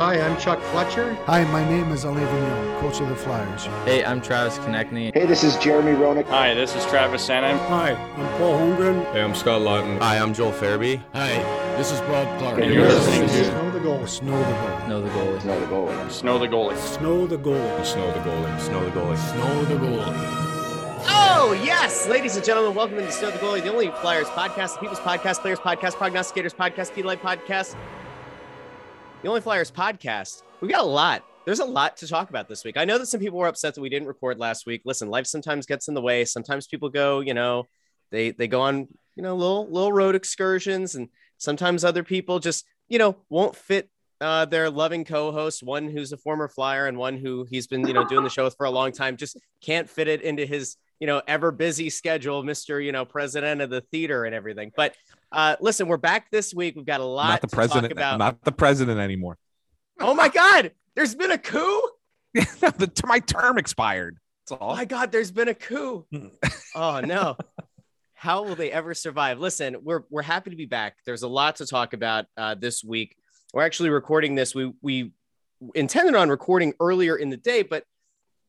Hi, I'm Chuck Fletcher. Hi, my name is Alain Vigneault, coach of the Flyers. Hey, I'm Travis Konecny. Hey, this is Jeremy Roenick. Hi, this is Travis Sanheim. Hi, I'm Paul Holmgren. Hey, I'm Scott Laughton. Hi, I'm Joel Farabee. Hi, this is Bob Clarke. And you're listening to Snow the Goalie. Snow the Goalie. Snow the goalie. Snow the goalie. Snow the goalie. Snow the Goalie. Snow the goalie. Snow the goalie. Snow the Goalie. Oh, yes, ladies and gentlemen, welcome into Snow the Goalie, the only Flyers podcast, the People's Podcast, Players Podcast, Prognosticators Podcast, Key Life Podcast, the only Flyers podcast. We've got a lot. There's a lot to talk about this week. I know that some people were upset that we didn't record last week. Listen, life sometimes gets in the way. Sometimes people go, you know, they they go on, you know, little little road excursions, and sometimes other people just, you know, won't fit uh, their loving co-host, one who's a former flyer and one who he's been, you know, doing the show with for a long time, just can't fit it into his, you know, ever busy schedule, Mr. You know, president of the theater and everything. But uh, listen, we're back this week. We've got a lot Not the to president. talk about. Not the president anymore. Oh my God, there's been a coup. the, my term expired. That's Oh my God, there's been a coup. oh no. How will they ever survive? Listen, we're we're happy to be back. There's a lot to talk about uh, this week. We're actually recording this. We we intended on recording earlier in the day, but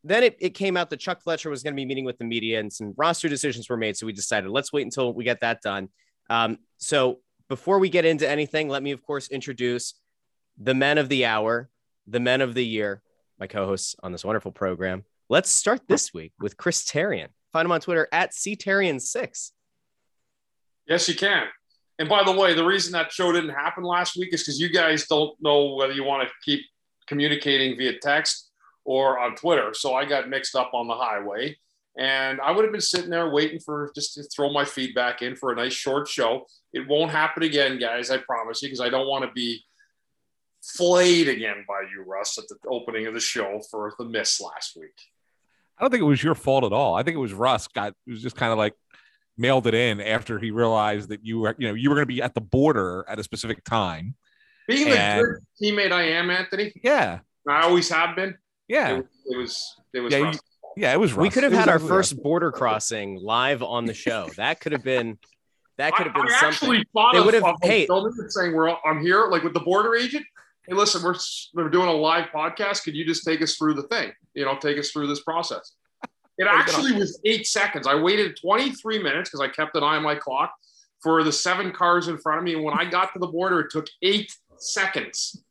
then it, it came out that Chuck Fletcher was going to be meeting with the media and some roster decisions were made. So we decided let's wait until we get that done. Um, so before we get into anything, let me of course introduce the men of the hour, the men of the year, my co-hosts on this wonderful program. Let's start this week with Chris Therien. Find him on Twitter at ctarian6. Yes, you can. And by the way, the reason that show didn't happen last week is because you guys don't know whether you want to keep communicating via text or on Twitter. So I got mixed up on the highway. And I would have been sitting there waiting for just to throw my feedback in for a nice short show. It won't happen again, guys. I promise you, because I don't want to be flayed again by you, Russ, at the opening of the show for the miss last week. I don't think it was your fault at all. I think it was Russ got it was just kind of like mailed it in after he realized that you were you know you were going to be at the border at a specific time. Being the good teammate I am, Anthony, Yeah, I always have been. yeah, It, it was it was Yeah, you-. Yeah. It was Russ. We could have It had our absolutely Russ. first border crossing live on the show. That could have been that could have been I, I something. actually thought They would have- hey. filming it saying we're I'm here, like with the border agent. Hey, listen, we're we're doing a live podcast. Could you just take us through the thing? You know, take us through this process. It actually was eight seconds. I waited 23 minutes because I kept an eye on my clock for the seven cars in front of me. And when I got to the border, it took eight seconds.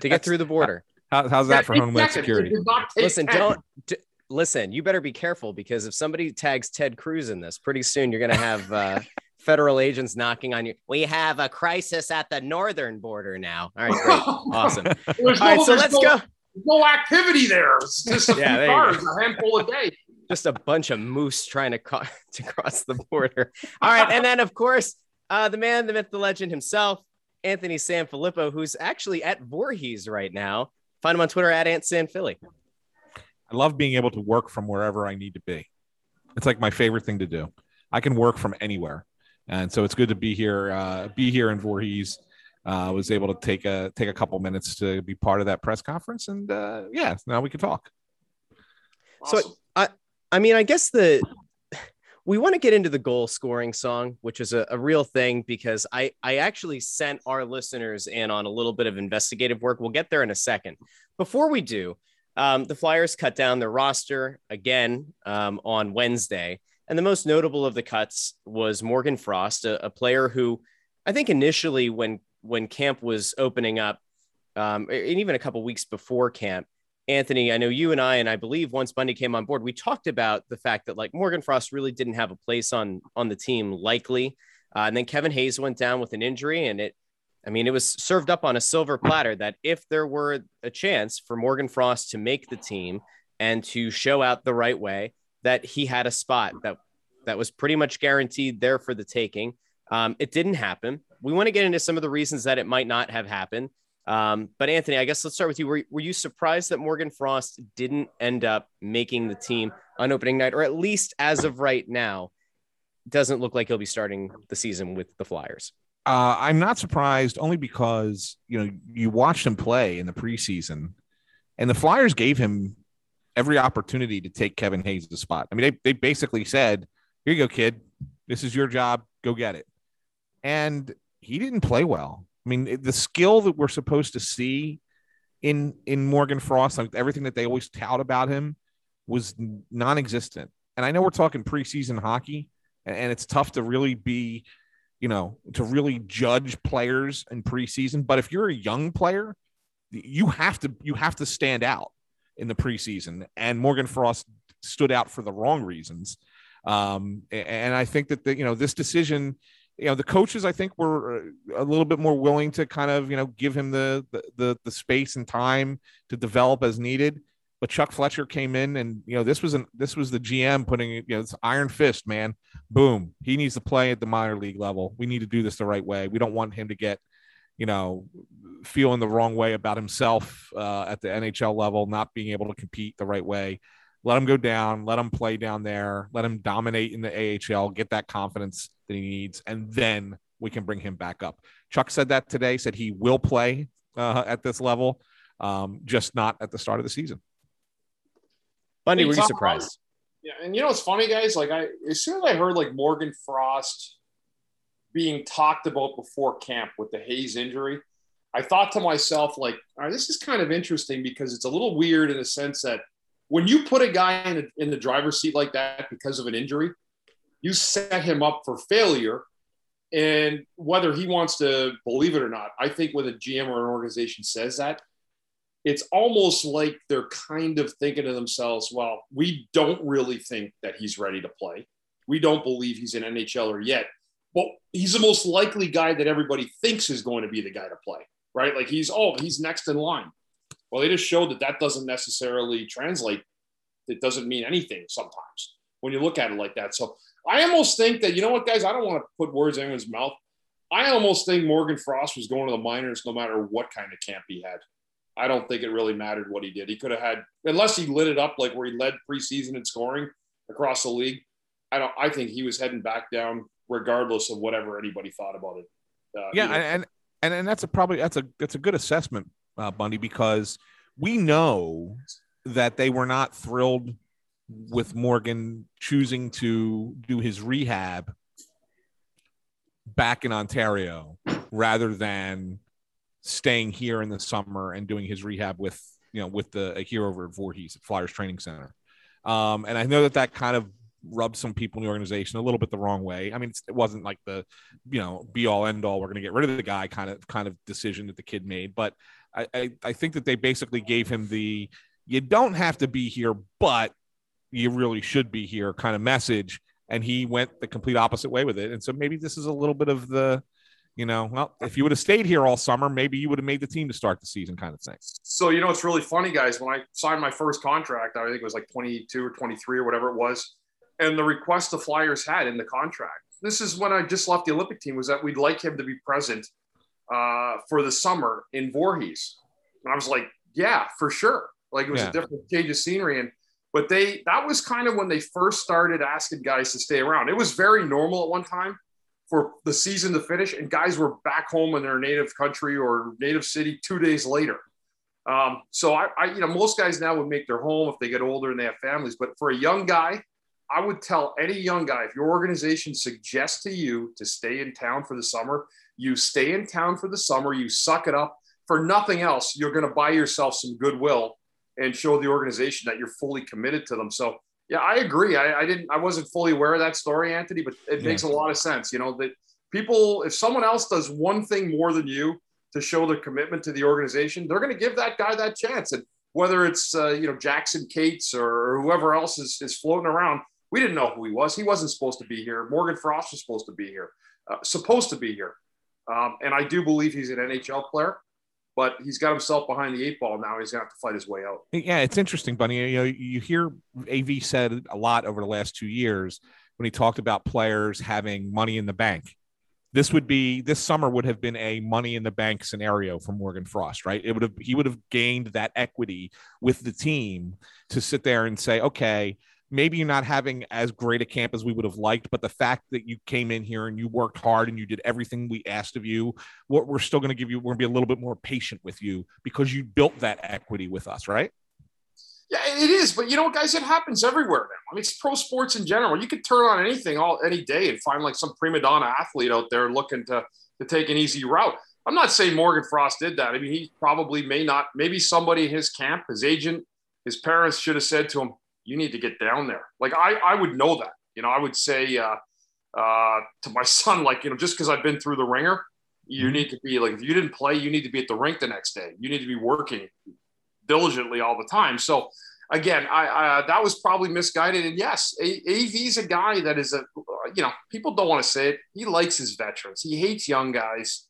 to get through the border. How, how's that for Homeland seconds. Security? It did not take Listen, 10. don't d- listen. You better be careful because if somebody tags Ted Cruz in this, pretty soon you're going to have uh, federal agents knocking on you. We have a crisis at the northern border now. All right, great, awesome. All There's no- so let's no- go. no activity there. It's just a Yeah, there few you cars, a handful a day. Just a bunch of moose trying to co- to cross the border. All right, and then of course uh, the man, the myth, the legend himself, Anthony Sanfilippo, who's actually at Voorhees right now. Find him on Twitter at Ant San Philly. I love being able to work from wherever I need to be. It's like my favorite thing to do. I can work from anywhere, and so it's good to be here. Uh, be here in Voorhees. Uh, was able to take a take a couple minutes to be part of that press conference, and uh, yeah, now we can talk. So I, I mean, I guess the we want to get into the goal scoring song, which is a, a real thing because I I actually sent our listeners in on a little bit of investigative work. We'll get there in a second. Before we do, um, the Flyers cut down their roster again um, on Wednesday, and the most notable of the cuts was Morgan Frost, a, a player who I think initially when when camp was opening up, um, and even a couple weeks before camp. Anthony, I know you and I, and I believe once Bundy came on board, we talked about the fact that like Morgan Frost really didn't have a place on on the team, likely. Uh, and then Kevin Hayes went down with an injury, and it, I mean, it was served up on a silver platter that if there were a chance for Morgan Frost to make the team and to show out the right way, that he had a spot that that was pretty much guaranteed there for the taking. Um, it didn't happen. we want to get into some of the reasons that it might not have happened. Um, but Anthony, I guess let's start with you. Were, were you surprised that Morgan Frost didn't end up making the team on opening night, or at least as of right now, doesn't look like he'll be starting the season with the Flyers? Uh, I'm not surprised only because you know you watched him play in the preseason, and the Flyers gave him every opportunity to take Kevin Hayes' spot. I mean, they, they basically said, "Here you go, kid. This is your job. Go get it." And he didn't play well. I mean, the skill that we're supposed to see in in Morgan Frost, like everything that they always tout about him, was non-existent. And I know we're talking preseason hockey, and it's tough to really be, you know, to really judge players in preseason. But if you're a young player, you have to you have to stand out in the preseason. And Morgan Frost stood out for the wrong reasons. Um, and I think that the, you know this decision you know the coaches i think were uh, a little bit more willing to kind of you know give him the the the, space and time to develop as needed. But chuck fletcher came in and you know this was an this was the gm putting you know it's iron fist man. Boom. He needs to play at the minor league level. We need to do this the right way. We don't want him to get you know feeling the wrong way about himself uh, at the nhl level not being able to compete the right way. Let him go down, let him play down there, let him dominate in the AHL, get that confidence that he needs, and then we can bring him back up. Chuck said that today, said he will play uh, at this level, um, just not at the start of the season. Bundy, were you surprised? Yeah, and you know what's funny, guys? Like I, as soon as I heard like Morgan Frost being talked about before camp with the Hayes injury, I thought to myself, like, all right, this is kind of interesting because it's a little weird in the sense that when you put a guy in, a, in the driver's seat like that because of an injury, you set him up for failure. And whether he wants to believe it or not, I think when a GM or an organization says that, it's almost like they're kind of thinking to themselves, well, we don't really think that he's ready to play. We don't believe he's an NHLer yet. But he's the most likely guy that everybody thinks is going to be the guy to play, right? Like he's, oh, he's next in line. Well, they just showed that that doesn't necessarily translate. It doesn't mean anything sometimes when you look at it like that. So I almost think that, you know what, guys, I don't want to put words in anyone's mouth. I almost think Morgan Frost was going to the minors no matter what kind of camp he had. I don't think it really mattered what he did. He could have had, unless he lit it up like where he led preseason in scoring across the league. I don't. I think he was heading back down regardless of whatever anybody thought about it. Uh, yeah, and and and that's a probably that's a that's a good assessment uh, Bundy, because we know that they were not thrilled with Morgan choosing to do his rehab back in Ontario rather than staying here in the summer and doing his rehab with you know with the here over at Voorhees at Flyers Training Center. Um, and I know that that kind of rubbed some people in the organization a little bit the wrong way. I mean, it wasn't like the you know be all end all. We're going to get rid of the guy kind of kind of decision that the kid made, but I, I, I think that they basically gave him the you don't have to be here, but you really should be here kind of message. And he went the complete opposite way with it. And so maybe this is a little bit of the, you know, well, if you would have stayed here all summer, maybe you would have made the team to start the season kind of thing. So, you know, it's really funny, guys. When I signed my first contract, I think it was like 22 or 23 or whatever it was. And the request the Flyers had in the contract, this is when I just left the Olympic team, was that we'd like him to be present uh, for the summer in Voorhees. And I was like, yeah, for sure. Like it was yeah. a different change of scenery. And but they that was kind of when they first started asking guys to stay around. It was very normal at one time for the season to finish, and guys were back home in their native country or native city two days later. Um, so I, I, you know, most guys now would make their home if they get older and they have families. But for a young guy, I would tell any young guy if your organization suggests to you to stay in town for the summer, you stay in town for the summer, you suck it up. For nothing else, you're going to buy yourself some goodwill and show the organization that you're fully committed to them. So, yeah, I agree. I, I didn't, I wasn't fully aware of that story, Anthony, but it yeah. makes a lot of sense. You know, that people, if someone else does one thing more than you to show their commitment to the organization, they're going to give that guy that chance. And whether it's, uh, you know, Jackson Cates or whoever else is, is floating around, we didn't know who he was. He wasn't supposed to be here. Morgan Frost was supposed to be here, uh, supposed to be here. Um, and I do believe he's an NHL player but he's got himself behind the eight ball now. He's gonna have to fight his way out. Yeah, it's interesting, Bundy. You know, you hear AV said a lot over the last two years when he talked about players having money in the bank. this would be this summer would have been a money in the bank scenario for Morgan Frost, right? It would have he would have gained that equity with the team to sit there and say, okay, maybe you're not having as great a camp as we would have liked, but the fact that you came in here and you worked hard and you did everything we asked of you, what we're still going to give you, we're going to be a little bit more patient with you because you built that equity with us, right? Yeah, it is, but you know, guys, it happens everywhere now. I mean, it's pro sports in general. You could turn on anything all any day and find like some prima donna athlete out there looking to to take an easy route. I'm not saying Morgan Frost did that. I mean, he probably may not. Maybe somebody in his camp, his agent, his parents should have said to him, "You need to get down there." Like I, I would know that. You know, I would say uh, uh, to my son, like you know, just because I've been through the ringer, you need to be like if you didn't play, you need to be at the rink the next day. You need to be working diligently all the time. So again, I, I that was probably misguided. And yes, AV is a guy that is a you know people don't want to say it. He likes his veterans. He hates young guys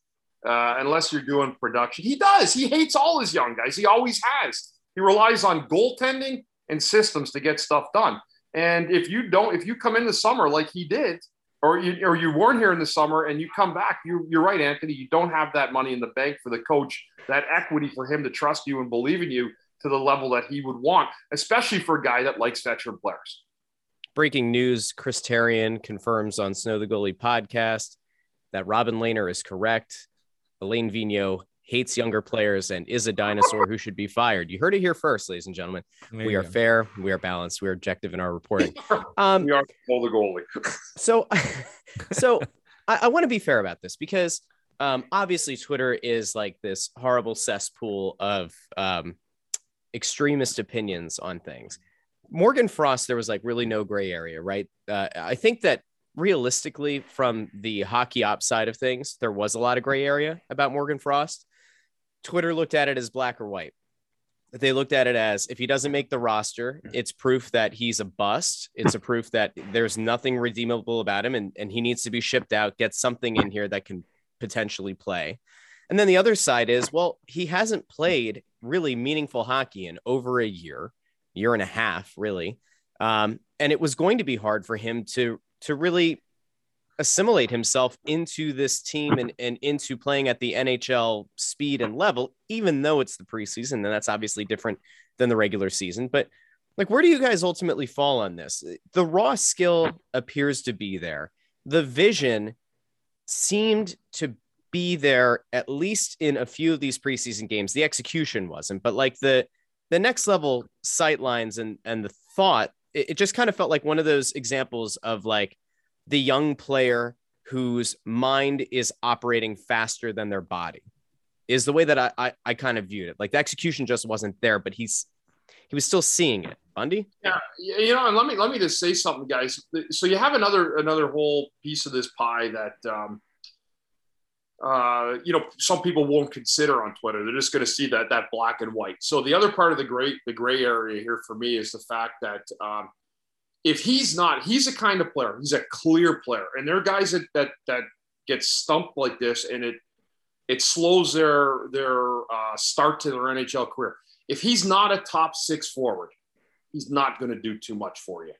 uh, unless you're doing production. He does. He hates all his young guys. He always has. He relies on goaltending and systems to get stuff done. And if you don't, if you come in the summer like he did, or you, or you weren't here in the summer and you come back, you, you're right, Anthony. You don't have that money in the bank for the coach, that equity for him to trust you and believe in you to the level that he would want, especially for a guy that likes veteran players. Breaking news Chris Therien confirms on Snow the Goalie podcast that Robin Lehner is correct. Alain Vigneault hates younger players and is a dinosaur who should be fired. You heard it here first, ladies and gentlemen. There we are go. fair, we are balanced, we are objective in our reporting. Um, We are pull the goalie. so so I, I want to be fair about this because um, obviously Twitter is like this horrible cesspool of um, extremist opinions on things. Morgan Frost, there was like really no gray area, right? Uh, I think that realistically, from the hockey op side of things, there was a lot of gray area about Morgan Frost. Twitter looked at it as black or white. They looked at it as if he doesn't make the roster, it's proof that he's a bust. It's a proof that there's nothing redeemable about him and, and he needs to be shipped out, get something in here that can potentially play. And then the other side is, well, he hasn't played really meaningful hockey in over a year, year and a half, really. Um, and it was going to be hard for him to to really assimilate himself into this team and, and into playing at the NHL speed and level, even though it's the preseason. And that's obviously different than the regular season. But like, where do you guys ultimately fall on this? The raw skill appears to be there. The vision seemed to be there at least in a few of these preseason games. The execution wasn't, but like the the next level sight lines and and the thought, it, it just kind of felt like one of those examples of like the young player whose mind is operating faster than their body is the way that I, I I kind of viewed it. Like the execution just wasn't there, but he's he was still seeing it. Bundy? Yeah, you know, and let me let me just say something, guys. So you have another another whole piece of this pie that um, uh, you know some people won't consider on Twitter. They're just going to see that that black and white. So the other part of the gray the gray area here for me is the fact that um, if he's not, he's a kind of player. He's a clear player, and there are guys that that that get stumped like this, and it it slows their their uh, start to their NHL career. If he's not a top six forward, he's not going to do too much for you.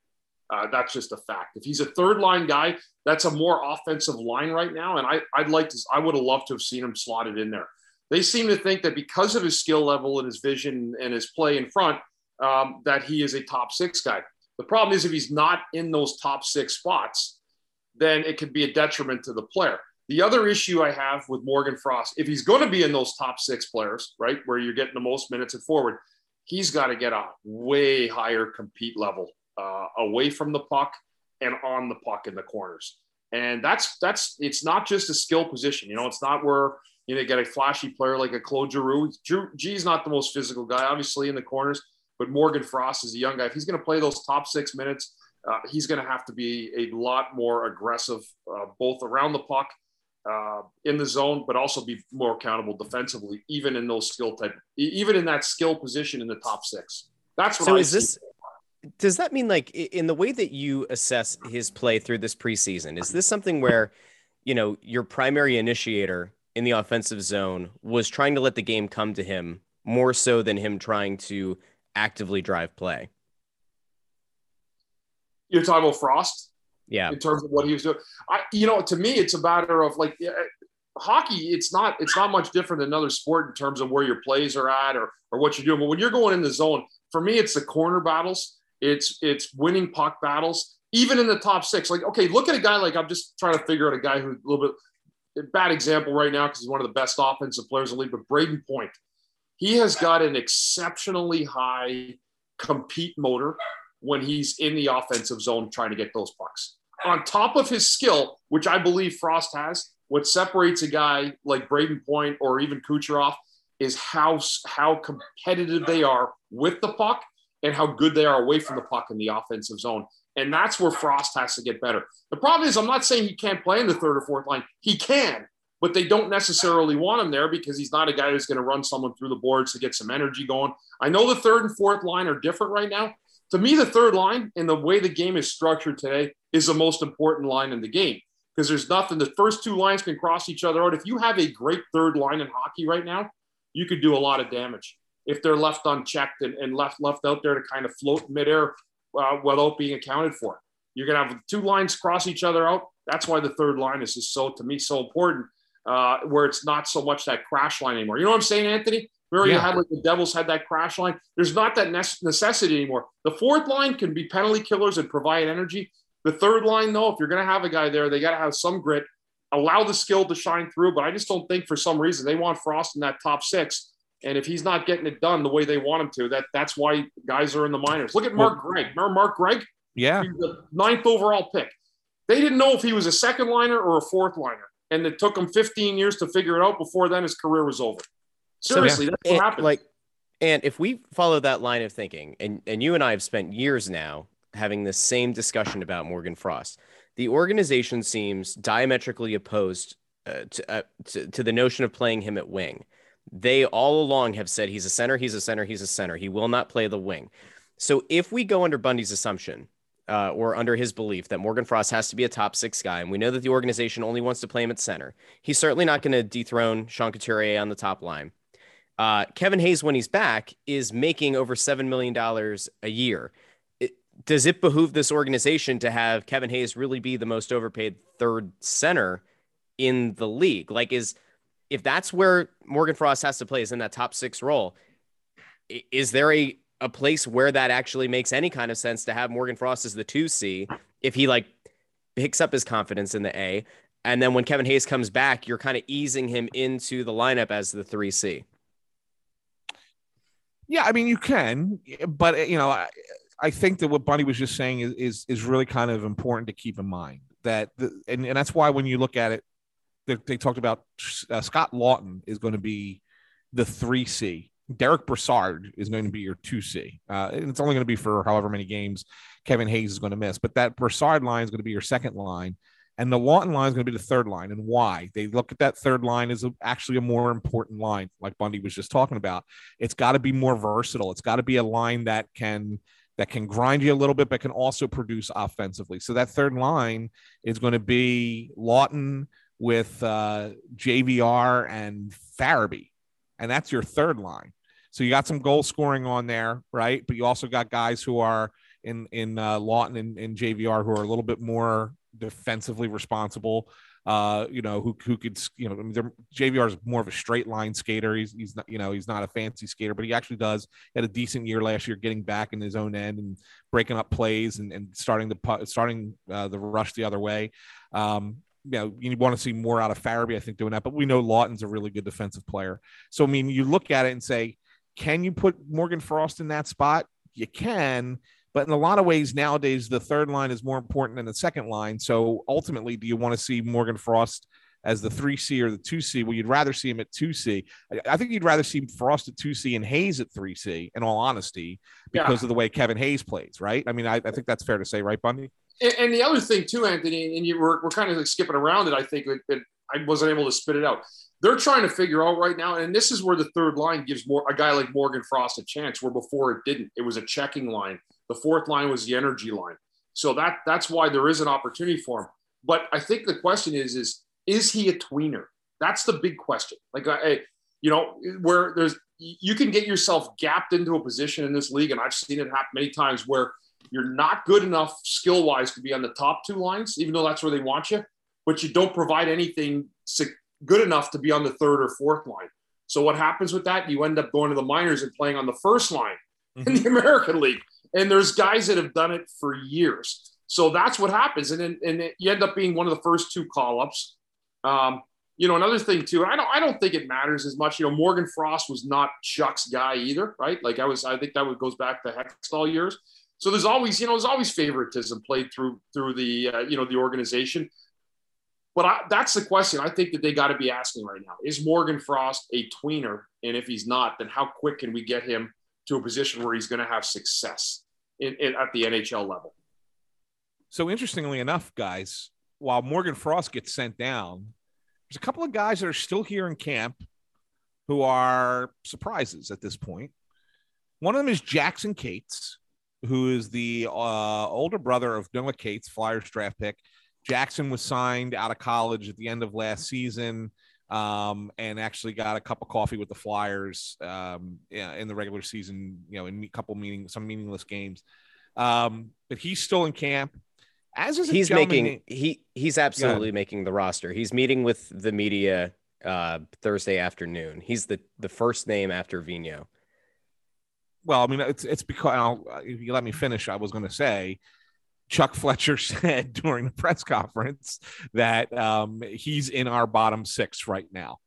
Uh, that's just a fact. If he's a third line guy, that's a more offensive line right now. And I, I'd like to, I would have loved to have seen him slotted in there. They seem to think that because of his skill level and his vision and his play in front, um, that he is a top six guy. The problem is if he's not in those top six spots, then it could be a detriment to the player. The other issue I have with Morgan Frost, if he's going to be in those top six players, right, where you're getting the most minutes at forward, he's got to get a way higher compete level uh, away from the puck and on the puck in the corners. And that's that's it's not just a skill position. You know, it's not where you know get a flashy player like a Claude Giroux. Drew is not the most physical guy, obviously in the corners, but Morgan Frost is a young guy. If he's going to play those top six minutes, uh, he's going to have to be a lot more aggressive, uh, both around the puck, uh, in the zone, but also be more accountable defensively, even in those skill type, even in that skill position in the top six. That's what So I is see. this does that mean like in the way that you assess his play through this preseason, is this something where, you know, your primary initiator in the offensive zone was trying to let the game come to him more so than him trying to actively drive play? You're talking about Frost. Yeah. in terms of what he was doing. I, you know, to me, it's a matter of like hockey. It's not it's not much different than another sport in terms of where your plays are at or or what you're doing. But when you're going in the zone, for me, it's the corner battles. It's it's winning puck battles. Even in the top six, like okay, look at a guy like I'm just trying to figure out a guy who's a little bit bad example right now because he's one of the best offensive players in the league. But Brayden Point, he has got an exceptionally high compete motor when he's in the offensive zone trying to get those pucks. On top of his skill, which I believe Frost has, what separates a guy like Brayden Point or even Kucherov is how how competitive they are with the puck and how good they are away from the puck in the offensive zone. And that's where Frost has to get better. The problem is, I'm not saying he can't play in the third or fourth line. He can, but they don't necessarily want him there because he's not a guy who's going to run someone through the boards to get some energy going. I know the third and fourth line are different right now. To me, the third line and the way the game is structured today is the most important line in the game because there's nothing. The first two lines can cross each other out. If you have a great third line in hockey right now, you could do a lot of damage if they're left unchecked and, and left left out there to kind of float midair uh, without being accounted for. You're gonna have two lines cross each other out. That's why the third line is just so to me so important. Uh, where it's not so much that crash line anymore. You know what I'm saying, Anthony? Remember yeah. you had like the Devils had that crash line. There's not that necessity anymore. The fourth line can be penalty killers and provide energy. The third line, though, if you're going to have a guy there, they got to have some grit, allow the skill to shine through. But I just don't think for some reason they want Frost in that top six. And if he's not getting it done the way they want him to, that that's why guys are in the minors. Look at Mark Greig. Remember Mark Greig? Yeah. He's the ninth overall pick. They didn't know if he was a second liner or a fourth liner. And it took him 15 years to figure it out. Before then, his career was over. Seriously, so, yeah. that's what happened. Like, and if we follow that line of thinking, and, and you and I have spent years now having the same discussion about Morgan Frost, the organization seems diametrically opposed uh, to, uh, to, to the notion of playing him at wing. They all along have said he's a center, he's a center, he's a center. He will not play the wing. So if we go under Bundy's assumption uh, or under his belief that Morgan Frost has to be a top six guy, and we know that the organization only wants to play him at center, he's certainly not going to dethrone Sean Couturier on the top line. Uh, Kevin Hayes, when he's back, is making over $7 million a year. It, does it behoove this organization to have Kevin Hayes really be the most overpaid third center in the league? Like, is if that's where Morgan Frost has to play is in that top six role, is there a a place where that actually makes any kind of sense to have Morgan Frost as the two C if he like picks up his confidence in the A, and then when Kevin Hayes comes back, you're kind of easing him into the lineup as the three C. Yeah, I mean you can, but you know, I, I think that what Bundy was just saying is is, is really kind of important to keep in mind that the, and, and that's why when you look at it they, they talked about uh, Scott Laughton is going to be the three C. Derek Brassard is going to be your two C. Uh, and it's only going to be for however many games Kevin Hayes is going to miss. But that Brassard line is going to be your second line. And the Laughton line is going to be the third line. And why? They look at that third line as a, actually a more important line, like Bundy was just talking about. It's got to be more versatile. It's got to be a line that can that can grind you a little bit, but can also produce offensively. So that third line is going to be Laughton with uh, JVR and Farabee, and that's your third line. So you got some goal scoring on there, right? But you also got guys who are in in uh, Laughton and, and JVR who are a little bit more defensively responsible. Uh, you know, who who could you know, I mean, JVR is more of a straight line skater. He's he's not you know he's not a fancy skater, but he actually does had a decent year last year, getting back in his own end and breaking up plays and, and starting the starting uh, the rush the other way. Um, you know, you want to see more out of Farabee, I think, doing that. But we know Laughton's a really good defensive player. So, I mean, you look at it and say, can you put Morgan Frost in that spot? You can. But in a lot of ways nowadays, the third line is more important than the second line. So ultimately, do you want to see Morgan Frost as the 3C or the 2C? Well, you'd rather see him at 2C. I think you'd rather see Frost at 2C and Hayes at 3C, in all honesty, because yeah. of the way Kevin Hayes plays, right? I mean, I, I think that's fair to say, right, Bundy? And, and, the other thing too, Anthony, and you were, we're kind of like skipping around it. I think that I wasn't able to spit it out. They're trying to figure out right now, and this is where the third line gives more a guy like Morgan Frost a chance, where before it didn't. It was a checking line. The fourth line was the energy line. So that that's why there is an opportunity for him. But I think the question is is is he a tweener? That's the big question. Like, uh, I, you know, where there's you can get yourself gapped into a position in this league, and I've seen it happen many times where You're not good enough skill wise to be on the top two lines, even though that's where they want you, but you don't provide anything good enough to be on the third or fourth line. So what happens with that? You end up going to the minors and playing on the first line mm-hmm. in the American League. And there's guys that have done it for years. So that's what happens. And then and you end up being one of the first two call ups. Um, you know, another thing too, I don't I don't think it matters as much. You know, Morgan Frost was not Chuck's guy either, right? Like I was, I think that would goes back to Hextall years. So there's always, you know, there's always favoritism played through through the uh, you know the organization. But I, that's the question I think that they got to be asking right now: Is Morgan Frost a tweener? And if he's not, then how quick can we get him to a position where he's going to have success in, in, at the NHL level? So interestingly enough, guys, while Morgan Frost gets sent down, there's a couple of guys that are still here in camp who are surprises at this point. One of them is Jackson Cates, who is the uh, older brother of Noah Cates, Flyers draft pick. Jackson was signed out of college at the end of last season um, and actually got a cup of coffee with the Flyers um, in the regular season, you know, in a couple meaning some meaningless games. Um, but he's still in camp as is he's making he he's absolutely making the roster. He's meeting with the media uh, Thursday afternoon. He's the the first name after Vigneault. Well, I mean, it's it's because I'll, if you let me finish, I was going to say Chuck Fletcher said during the press conference that um, he's in our bottom six right now.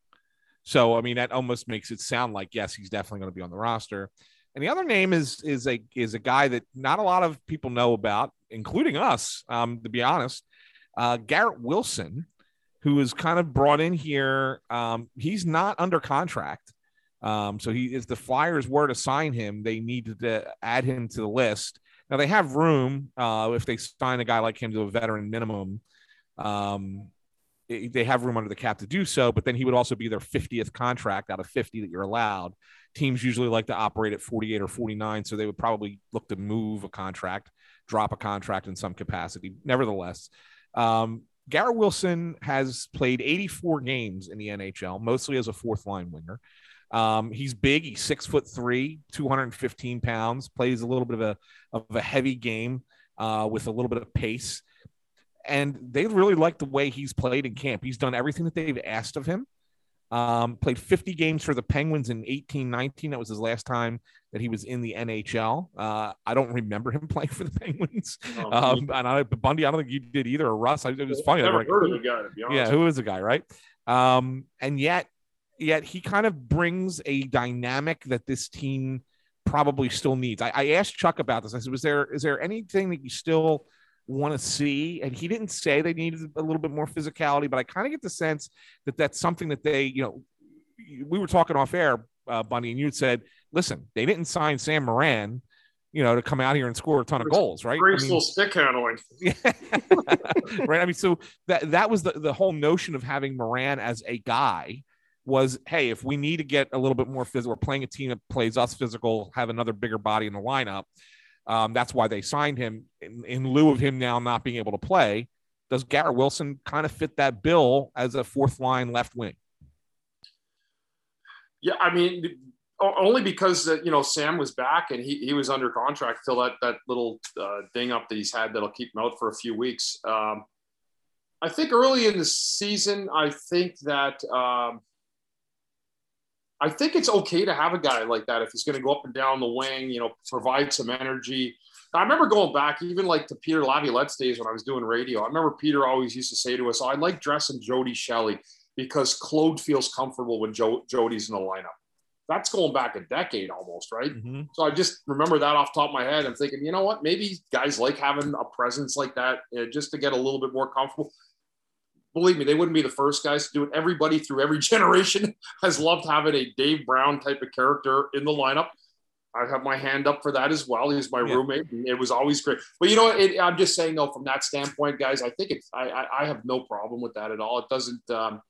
So, I mean, that almost makes it sound like yes, he's definitely going to be on the roster. And the other name is is a is a guy that not a lot of people know about, including us. Um, to be honest, uh, Garrett Wilson, who is kind of brought in here. Um, he's not under contract, um, so he is the Flyers were to sign him. They needed to add him to the list. Now they have room uh, if they sign a guy like him to a veteran minimum. Um, they have room under the cap to do so, but then he would also be their 50th contract out of 50 that you're allowed teams usually like to operate at 48 or 49, so they would probably look to move a contract, drop a contract in some capacity. Nevertheless, um, Garrett Wilson has played 84 games in the NHL, mostly as a fourth line winger. Um, he's big. He's six foot three, 215 pounds. Plays a little bit of a of a heavy game uh, with a little bit of pace, and they really like the way he's played in camp. He's done everything that they've asked of him. Um, played 50 games for the Penguins in 18 19. That was his last time that he was in the NHL. Uh, I don't remember him playing for the Penguins. Oh, um, and I, Bundy, I don't think you did either, or Russ. I, it was funny. Never like, heard of the guy, to be honest. Yeah, who is the guy, right? Um, and yet, yet he kind of brings a dynamic that this team probably still needs. I, I asked Chuck about this. I said, "Was there is there anything that you still?" want to see. And he didn't say they needed a little bit more physicality, but I kind of get the sense that that's something that they, you know, we were talking off air, uh, Bundy, and you said, listen, they didn't sign Sam Morin, you know, to come out here and score a ton of goals, right? Graceful I mean, stick handling. Yeah. right. I mean, so that that was the, the whole notion of having Morin as a guy was, hey, if we need to get a little bit more physical, we're playing a team that plays us physical, have another bigger body in the lineup. Um, that's why they signed him in, in lieu of him now not being able to play. Does Garrett Wilson kind of fit that bill as a fourth line left wing? Yeah, I mean, only because uh, you know Sam was back and he, he was under contract till that that little uh, ding up that he's had that'll keep him out for a few weeks. Um, I think early in the season, I think that um, I think it's okay to have a guy like that if he's going to go up and down the wing, you know, provide some energy. I remember going back even like to Peter Laviolette's days when I was doing radio. I remember Peter always used to say to us, oh, I like dressing Jody Shelley because Claude feels comfortable when jo- Jody's in the lineup. That's going back a decade almost, right? Mm-hmm. So I just remember that off top of my head. I'm thinking, you know what? Maybe guys like having a presence like that uh, just to get a little bit more comfortable believe me, they wouldn't be the first guys to do it. Everybody through every generation has loved having a Dave Brown type of character in the lineup. I have my hand up for that as well. He's my yeah. roommate. it was always great. But you know, it, I'm just saying though, from that standpoint, guys, I think it's I, I have no problem with that at all. It doesn't um,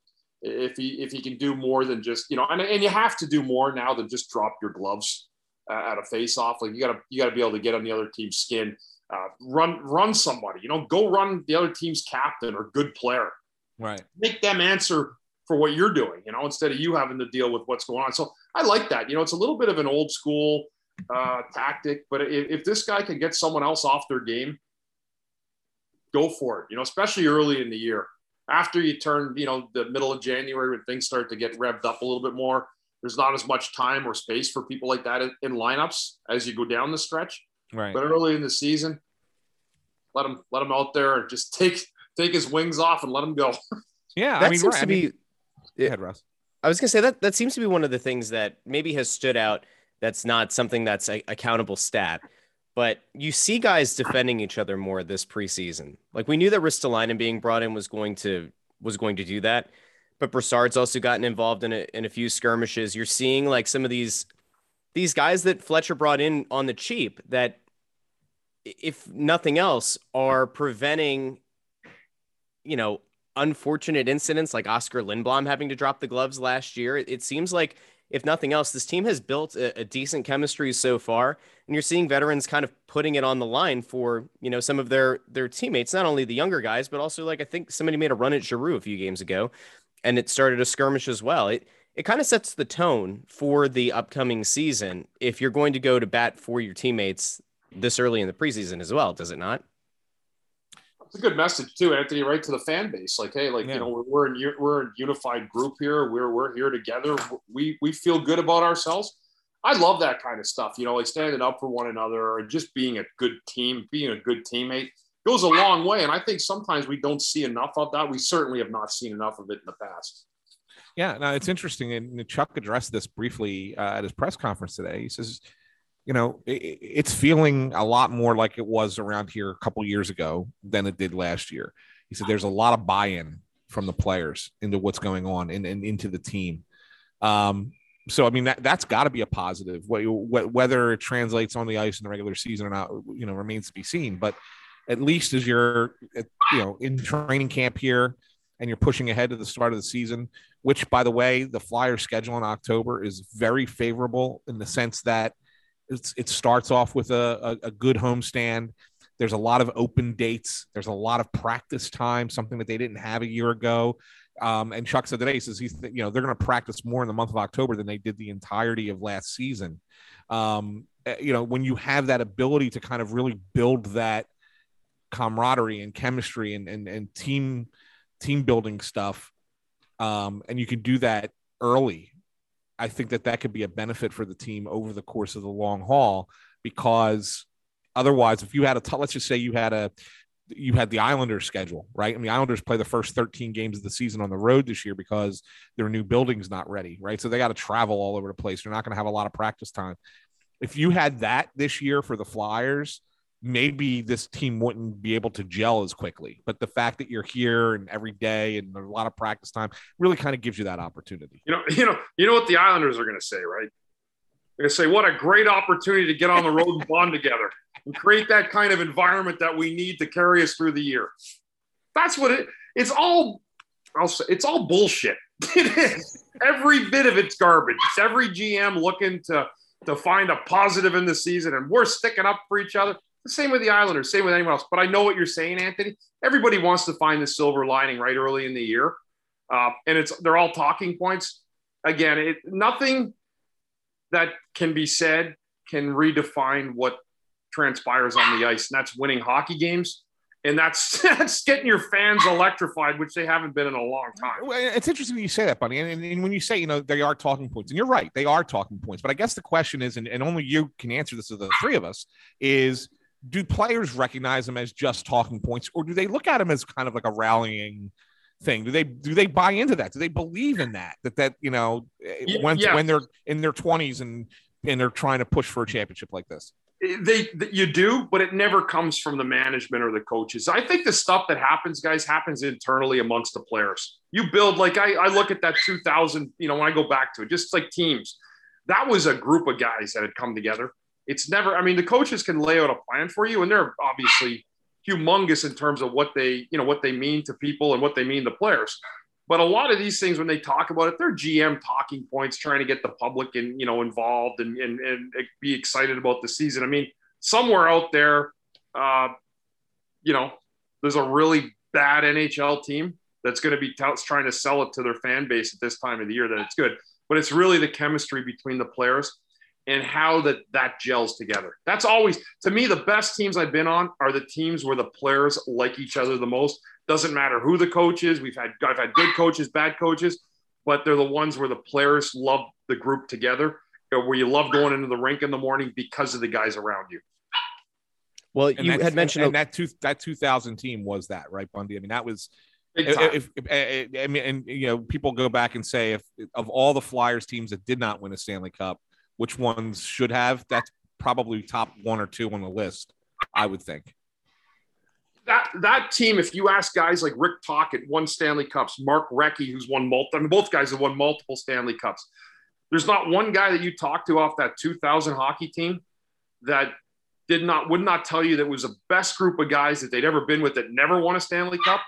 if he if he can do more than just you know, and, and you have to do more now than just drop your gloves uh, at a face off. Like you gotta you gotta be able to get on the other team's skin. Uh, run run somebody, you know, go run the other team's captain or good player Right. Make them answer for what you're doing, you know, instead of you having to deal with what's going on. So I like that. You know, it's a little bit of an old school uh, tactic, but if, if this guy can get someone else off their game, go for it. You know, especially early in the year. After you turn, you know, the middle of January when things start to get revved up a little bit more, there's not as much time or space for people like that in, in lineups as you go down the stretch. Right. But early in the season, let them let them out there and just take take his wings off and let him go. Yeah, That I mean, seems right, to I mean- be Go ahead, Russ. I was gonna say that that seems to be one of the things that maybe has stood out. That's not something that's a accountable stat, but you see guys defending each other more this preseason. Like we knew that Ristolainen being brought in was going to was going to do that, but Brassard's also gotten involved in a, in a few skirmishes. You're seeing like some of these these guys that Fletcher brought in on the cheap that, if nothing else, are preventing, you know, unfortunate incidents like Oskar Lindblom having to drop the gloves last year. It, seems like, if nothing else, this team has built a, a decent chemistry so far, and you're seeing veterans kind of putting it on the line for you know some of their their teammates, not only the younger guys, but also like I think somebody made a run at Giroux a few games ago, and it started a skirmish as well. It it kind of sets the tone for the upcoming season if you're going to go to bat for your teammates this early in the preseason as well, does it not? It's a good message too, Anthony. Right to the fan base, like, hey, like Yeah. you know, we're we're in we're a unified group here. We're we're here together. We we feel good about ourselves. I love that kind of stuff. You know, like standing up for one another and just being a good team, being a good teammate goes a long way. And I think sometimes we don't see enough of that. We certainly have not seen enough of it in the past. Yeah, no, it's interesting. And Chuck addressed this briefly uh, at his press conference today. He says, you know, i i- it's feeling a lot more like it was around here a couple years ago than it did last year. He said there's a lot of buy-in from the players into what's going on and, and into the team. Um, so I mean that that's got to be a positive. Wh- wh- Whether it translates on the ice in the regular season or not, you know, remains to be seen. But at least as you're, you know, in training camp here, and you're pushing ahead to the start of the season, which, by the way, the Flyers schedule in October is very favorable in the sense that it starts off with a, a, a good homestand. There's a lot of open dates. There's a lot of practice time, something that they didn't have a year ago. Um, and Chuck said today, he says he's, you know, they're going to practice more in the month of October than they did the entirety of last season. Um, eh, you know, when you have that ability to kind of really build that camaraderie and chemistry and, and, and team, team building stuff, um, and you can do that early. I think that that could be a benefit for the team over the course of the long haul because otherwise, if you had a t- let's just say you had a you had the Islanders schedule, right? I mean, Islanders play the first 13 games of the season on the road this year because their new building's not ready, right? So they got to travel all over the place. They're not going to have a lot of practice time. If you had that this year for the Flyers, maybe this team wouldn't be able to gel as quickly. But the fact that you're here and every day and a lot of practice time really kind of gives you that opportunity. You know, you know, you know what the Islanders are going to say, right? They're going to say, "What a great opportunity to get on the road and bond together and create that kind of environment that we need to carry us through the year." That's what it. It's all. I'll say it's all bullshit. It is. Every bit of it's garbage. It's every GM looking to to find a positive in the season, and we're sticking up for each other. The same with the Islanders, same with anyone else. But I know what you're saying, Anthony. Everybody wants to find the silver lining right early in the year, uh, and it's they're all talking points. Again, it, nothing that can be said can redefine what transpires on the ice, and that's winning hockey games, and that's that's getting your fans electrified, which they haven't been in a long time. It's interesting you say that, buddy. And, and, and when you say, you know, they are talking points, and you're right, they are talking points. But I guess the question is, and, and only you can answer this of the three of us, is do players recognize them as just talking points, or do they look at them as kind of like a rallying thing? Do they do they buy into that? Do they believe in that? That that you know, eh, Y- when yeah. when they're in their twenties and and they're trying to push for a championship like this? Eh, they you do but it never comes from the management or the coaches i think the stuff that happens guys happens internally amongst the players you build like i, I look at that 2000 you know when i go back to it just like teams that was a group of guys that had come together it's never i mean the coaches can lay out a plan for you and they're obviously humongous in terms of what they you know what they mean to people and what they mean to players. But a lot of these things when they talk about it they're gm talking points trying to get the public and you know involved and, and, and be excited about the season. I mean somewhere out there uh, you know there's a really bad nhl team that's going to be t- trying to sell it to their fan base at this time of the year that it's good. But it's really the chemistry between the players and how that that gels together. That's always to me the best teams I've been on are the teams where the players like each other the most. Doesn't matter who the coach is. We've had I've had good coaches, bad coaches, but they're the ones where the players love the group together, where you love going into the rink in the morning because of the guys around you. Well, And you that- had mentioned and, and that two that 2000 team was that right, Bundy. I mean, that was if, if, if- I mean, and you know, people go back and say if of all the Flyers teams that did not win a Stanley Cup, which ones should have? That's probably top one or two on the list. I would think. that that team, if you ask guys like Rick Tocchet, won Stanley Cups, Mark Recchi, who's won multiple, I mean, both guys have won multiple Stanley Cups. There's not one guy that you talk to off that 2000 hockey team that did not would not tell you that was the best group of guys that they'd ever been with that never won a Stanley Cup.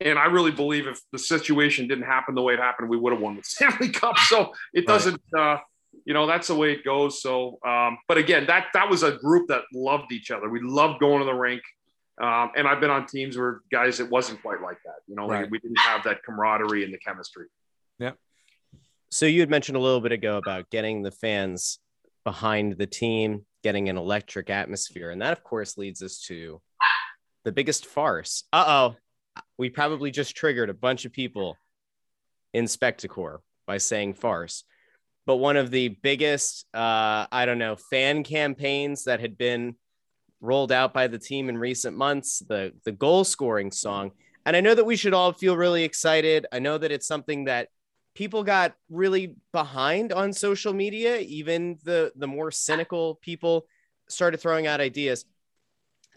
And I really believe if the situation didn't happen the way it happened, we would have won the Stanley Cup. So it doesn't, uh, you know, that's the way it goes. So, um, but again, that that was a group that loved each other. We loved going to the rink. Um, and I've been on teams where guys, it wasn't quite like that. You know, we- Right. we, didn't have that camaraderie and the chemistry. Yeah. So you had mentioned a little bit ago about getting the fans behind the team, getting an electric atmosphere, and that of course leads us to the biggest farce. Uh oh, we probably just triggered a bunch of people in Spectacor by saying farce. But one of the biggest, uh, I don't know, fan campaigns that had been rolled out by the team in recent months, the the goal scoring song. And I know that we should all feel really excited. I know that it's something that people got really behind on social media even the the more cynical people started throwing out ideas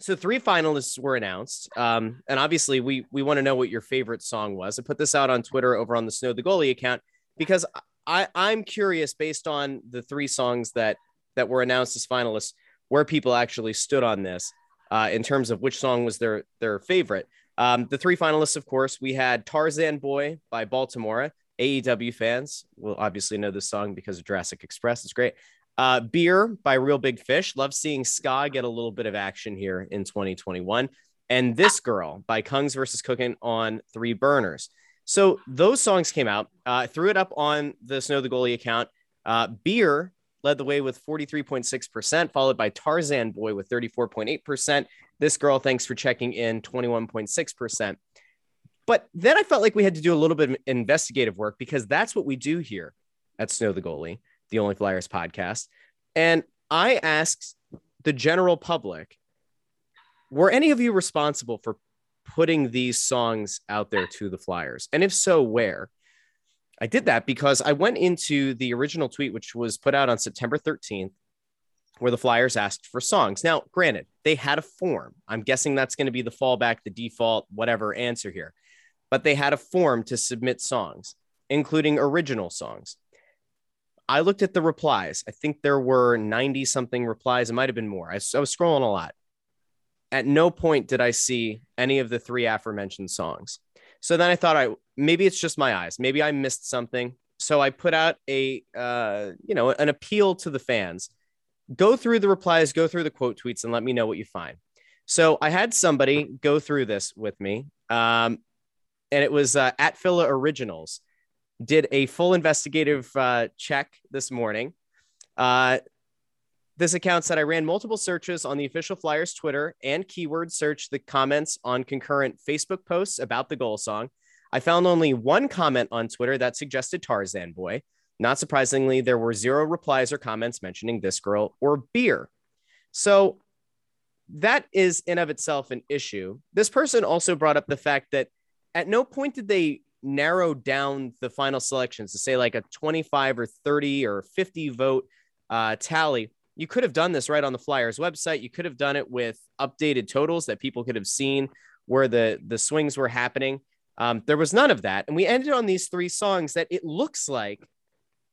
so three finalists were announced um, and obviously we we want to know what your favorite song was i put this out on twitter over on the snow the goalie account because i i'm curious based on the three songs that that were announced as finalists where people actually stood on this uh, in terms of which song was their their favorite um, the three finalists of course we had tarzan boy by Baltimora AEW fans will obviously know this song because of Jurassic Express. It's great. Uh, Beer by Real Big Fish. Love seeing Ska get a little bit of action here in 2021. And This Girl by Kungs versus Cooking on Three Burners. So those songs came out. Uh, I threw it up on the Snow the Goalie account. Uh, Beer led the way with 43.6%, followed by Tarzan Boy with 34.8%. This Girl, thanks for checking in, 21.6%. But then I felt like we had to do a little bit of investigative work because that's what we do here at Snow the Goalie, the Only Flyers podcast. And I asked the general public, were any of you responsible for putting these songs out there to the Flyers? And if so, where? I did that because I went into the original tweet, which was put out on September 13th, where the Flyers asked for songs. Now, granted, they had a form. I'm guessing that's going to be the fallback, the default, whatever answer here but they had a form to submit songs, including original songs. I looked at the replies. I think there were 90 something replies. It might have been more. I, I was scrolling a lot. At no point did I see any of the three aforementioned songs. So then I thought, I maybe it's just my eyes. Maybe I missed something. So I put out a, uh, you know, an appeal to the fans. Go through the replies, go through the quote tweets, and let me know what you find. So I had somebody go through this with me. Um, and it was uh, at Phila Originals did a full investigative uh, check this morning. Uh, this account said I ran multiple searches on the official Flyers Twitter and keyword searched the comments on concurrent Facebook posts about the goal song. I found only one comment on Twitter that suggested Tarzan Boy. Not surprisingly, there were zero replies or comments mentioning this girl or beer. So that is in of itself an issue. This person also brought up the fact that at no point did they narrow down the final selections to say like a 25 or 30 or 50 vote uh, tally. You could have done this right on the Flyers website. You could have done it with updated totals that people could have seen where the the swings were happening. Um, there was none of that, and we ended on these three songs that it looks like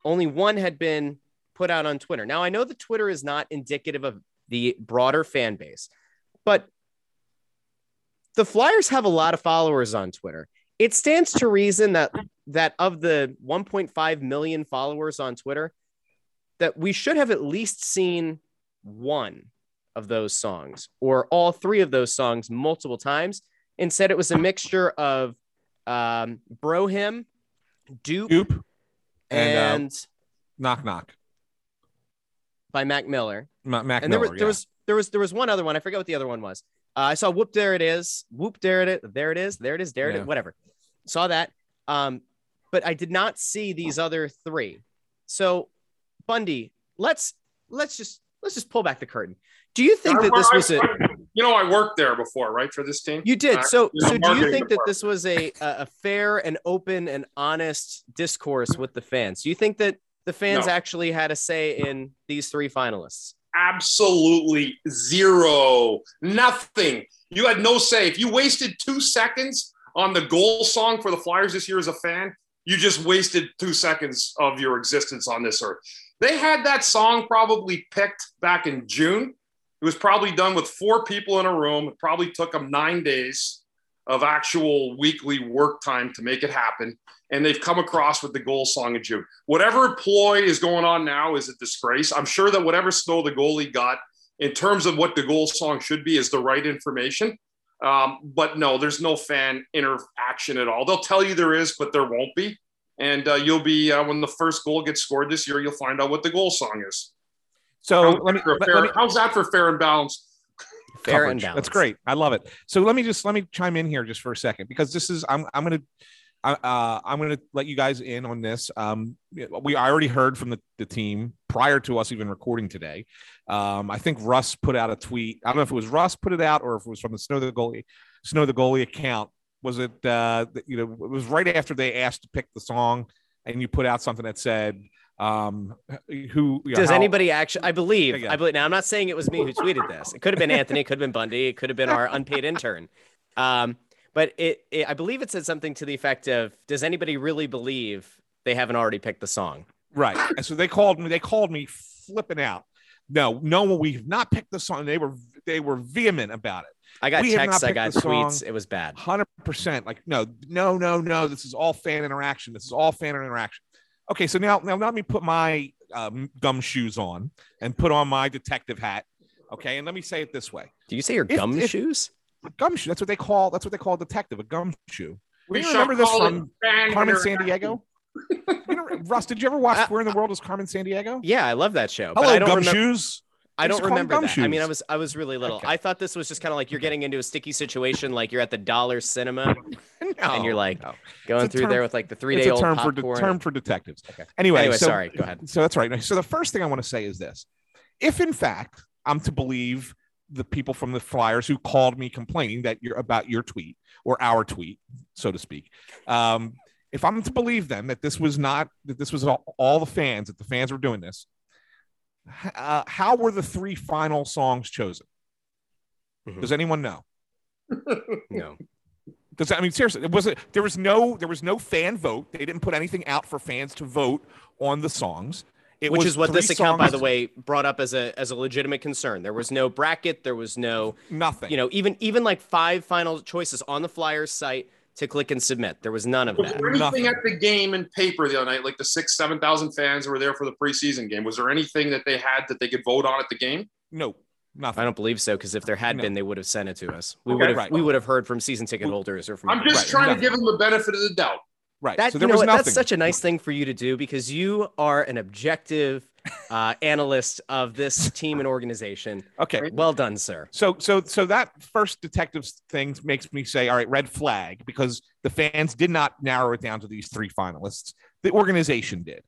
only one had been put out on Twitter. Now I know the Twitter is not indicative of the broader fan base, but the Flyers have a lot of followers on Twitter. It stands to reason that that of the 1.5 million followers on Twitter, that we should have at least seen one of those songs or all three of those songs multiple times. Instead, it was a mixture of um, Bro Him, Dupe, Goop and, and uh, knock knock. by Mac Miller. Ma- Mac and there, Miller, was, there was there was there was one other one. I forget what the other one was. Uh, I saw whoop there it is, whoop there it is, there it is, there it is, there it Yeah. is, whatever. Saw that. Um, but I did not see these other three. So Bundy, let's let's just let's just pull back the curtain. Do you think I- that this I- was a you know, I worked there before, right, for this team. you did so so do you think that this was a a fair and open and honest discourse with the fans? Do you think that the fans No. actually had a say in these three finalists? absolutely zero, nothing. You had no say. If you wasted two seconds on the goal song for the Flyers this year as a fan, you just wasted two seconds of your existence on this earth. They had that song probably picked back in June. It was probably done with four people in a room. It probably took them nine days of actual weekly work time to make it happen. And they've come across with the goal song in June. Whatever ploy is going on now is a disgrace. I'm sure that whatever Snow the goalie got in terms of what the goal song should be is the right information. Um, but no, there's no fan interaction at all. They'll tell you there is, but there won't be. And uh, you'll be uh, when the first goal gets scored this year, you'll find out what the goal song is. so How's let me, that for let- fair- let me how's that for fair and balanced? Fair and coverage. balanced. That's great. I love it. So let me just let me chime in here just for a second because this is I'm I'm gonna I- uh, I'm gonna let you guys in on this. Um, we I already heard from the, the team prior to us even recording today. Um, I think Russ put out a tweet. I don't know if it was Russ put it out or if it was from the Snow the goalie Snow the goalie account. Was it uh, you know it was right after they asked to pick the song and you put out something that said um who you know, Does how- anybody actually? I believe. I believe. Now, I'm not saying it was me who tweeted this. It could have been Anthony. It could have been Bundy. It could have been our unpaid intern. Um, but it, it, I believe it said something to the effect of, "Does anybody really believe they haven't already picked the song?" Right. And so they called me, they called me flipping out. No, no, we've not picked the song. They were they were vehement about it. I got texts. I got tweets. song. It was bad. Hundred percent. Like, no, no, no, no. This is all fan interaction. This is all fan interaction. Okay, so now now let me put my um, shoes on and put on my detective hat. Okay, and let me say it this way: Do you say your gum If- gum if- shoes? gumshoe. That's what they call. That's what they call a detective, a gum shoe. We you remember this call from Carmen interaction. San Diego? You know, Russ, did you ever watch Uh, Where in the World is Carmen Sandiego? Yeah, I love that show. but Hello, I don't remember. gumshoes. I don't remember that. I mean, I was I was really little. Okay. I thought this was just kind of like you're getting into a sticky situation, like you're at the Dollar Cinema and you're like no. going through term- there with like the three day old term for popcorn. de- term for detectives. Okay. Anyway, Anyway, so, sorry. Go ahead. So that's right. So the first thing I want to say is this: if in fact I'm to believe the people from the Flyers who called me complaining that you're about your tweet or our tweet, so to speak, um, if I'm to believe them that this was not that this was all, all the fans that the fans were doing this, uh, how were the three final songs chosen? Mhm. Does anyone know? No. Does that, I mean seriously? It wasn't there was no there was no fan vote. They didn't put anything out for fans to vote on the songs. It Which is what this account, by the way, brought up as a as a legitimate concern. There was no bracket. There was no, Nothing. you know, even even like five final choices on the Flyers site to click and submit. There was none of Was that. there anything Nothing. at the game in paper the other night, like the six, seven thousand fans who were there for the preseason game? Was there anything that they had that they could vote on at the game? no, nothing. I don't believe so because if there had No. been, they would have sent it to us. We Okay. would have Right. we would have heard from season ticket holders or from. I'm just Right, trying nothing. to give them the benefit of the doubt. right. That so you there know was what? nothing. That's such a nice thing for you to do because you are an objective uh, analyst of this team and organization. okay. Well done, sir. So so so that first detective thing makes me say, all right, red flag, because the fans did not narrow it down to these three finalists. The organization did.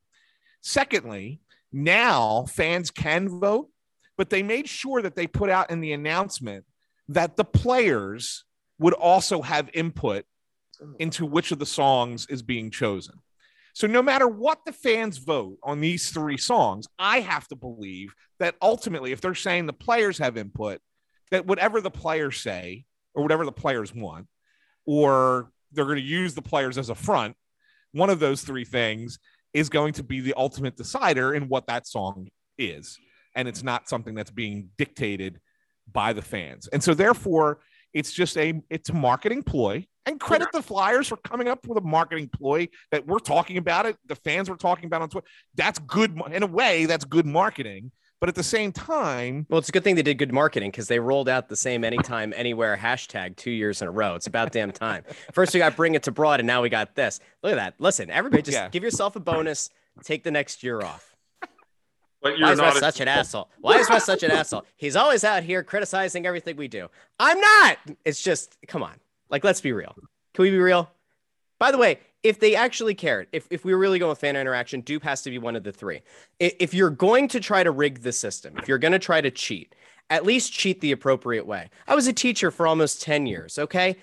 Secondly, now fans can vote, but they made sure that they put out in the announcement that the players would also have input into which of the songs is being chosen. So no matter what the fans vote on these three songs, I have to believe that ultimately, if they're saying the players have input, that whatever the players say or whatever the players want, or they're going to use the players as a front, one of those three things is going to be the ultimate decider in what that song is. And it's not something that's being dictated by the fans. And so therefore, it's just a it's a marketing ploy. And credit the Flyers for coming up with a marketing ploy that we're talking about it. The fans were talking about on Twitter. That's good in a way. That's good marketing. But at the same time, Well, it's a good thing they did good marketing because they rolled out the same anytime, anywhere hashtag two years in a row. It's about damn time. First, we got bring it to broad, and now we got this. Look at that. Listen, everybody, just Yeah. give yourself a bonus. Take the next year off. But Why you're is Russ not such an asshole? Why is Russ such an asshole? He's always out here criticizing everything we do. I'm not. It's just, come on. Like, let's be real. Can we be real? By the way, if they actually cared, if, if we were really going with fan interaction, Dupe has to be one of the three. If you're going to try to rig the system, if you're going to try to cheat, at least cheat the appropriate way. I was a teacher for almost 10 years, okay?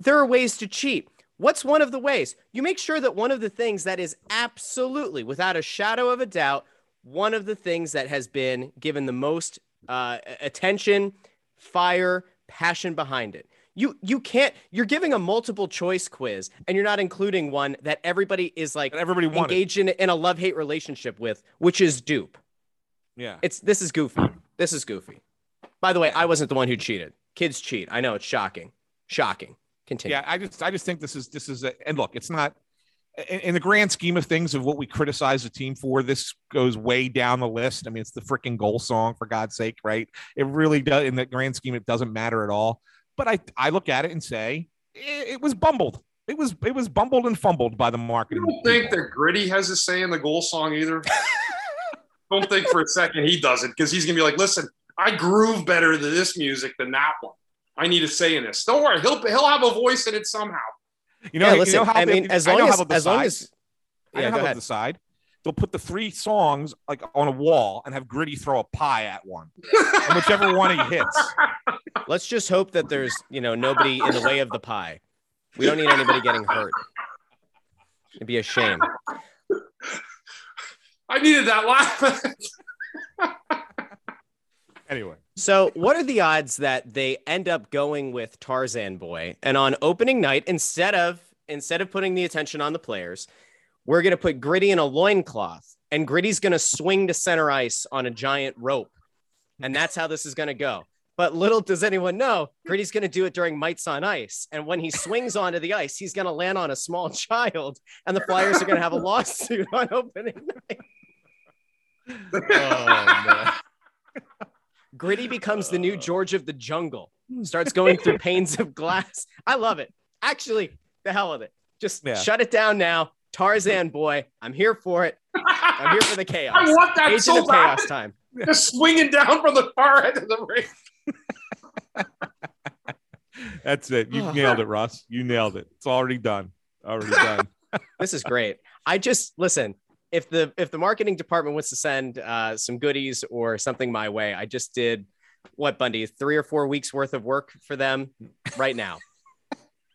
There are ways to cheat. What's one of the ways? You make sure that one of the things that is absolutely, without a shadow of a doubt, one of the things that has been given the most uh, attention, fire, passion behind it. You you can't. You're giving a multiple choice quiz, and you're not including one that everybody is like everybody wanted. engaged in, in a love hate relationship with, which is dupe. Yeah. It's this is goofy. This is goofy. By the way, I wasn't the one who cheated. Kids cheat. I know it's shocking. Shocking. Continue. Yeah, I just I just think this is this is a, and look, it's not in, in the grand scheme of things of what we criticize the team for. This goes way down the list. I mean, it's the freaking goal song for God's sake, right? It really does. In the grand scheme, it doesn't matter at all. But I I look at it and say it, it was bumbled. It was it was bumbled and fumbled by the You marketing. don't think people. that Gritty has a say in the goal song either? don't think for a second he doesn't, because he's gonna be like, listen, I groove better to this music than that one. I need a say in this. Don't worry, he'll he'll have a voice in it somehow. you know, yeah, you listen. know how I they- mean, as long as how they'll as long decide. as I yeah, know go how they'll decide. They'll put the three songs like on a wall and have Gritty throw a pie at one, and whichever one he hits. Let's just hope that there's you know nobody in the way of the pie. We don't need anybody getting hurt. It'd be a shame. I needed that laugh. Anyway, So, what are the odds that they end up going with Tarzan Boy and on opening night instead of instead of putting the attention on the players, we're going to put Gritty in a loincloth and Gritty's going to swing to center ice on a giant rope. And that's how this is going to go. But little does anyone know, Gritty's going to do it during Mites on Ice. And when he swings onto the ice, he's going to land on a small child, and the Flyers are going to have a lawsuit on opening night. oh man. Gritty becomes the new uh. George of the jungle, starts going through panes of glass. I love it. Actually, the hell with it. Just Yeah. shut it down now. Tarzan boy, I'm here for it. I'm here for the chaos. I want that Agent so of chaos time. Just swinging down from the far end of the ring. That's it. You nailed it, Russ. You nailed it. It's already done. Already done. This is great. I just listen. If the if the marketing department wants to send uh, some goodies or something my way, I just did what Bundy three or four weeks worth of work for them right now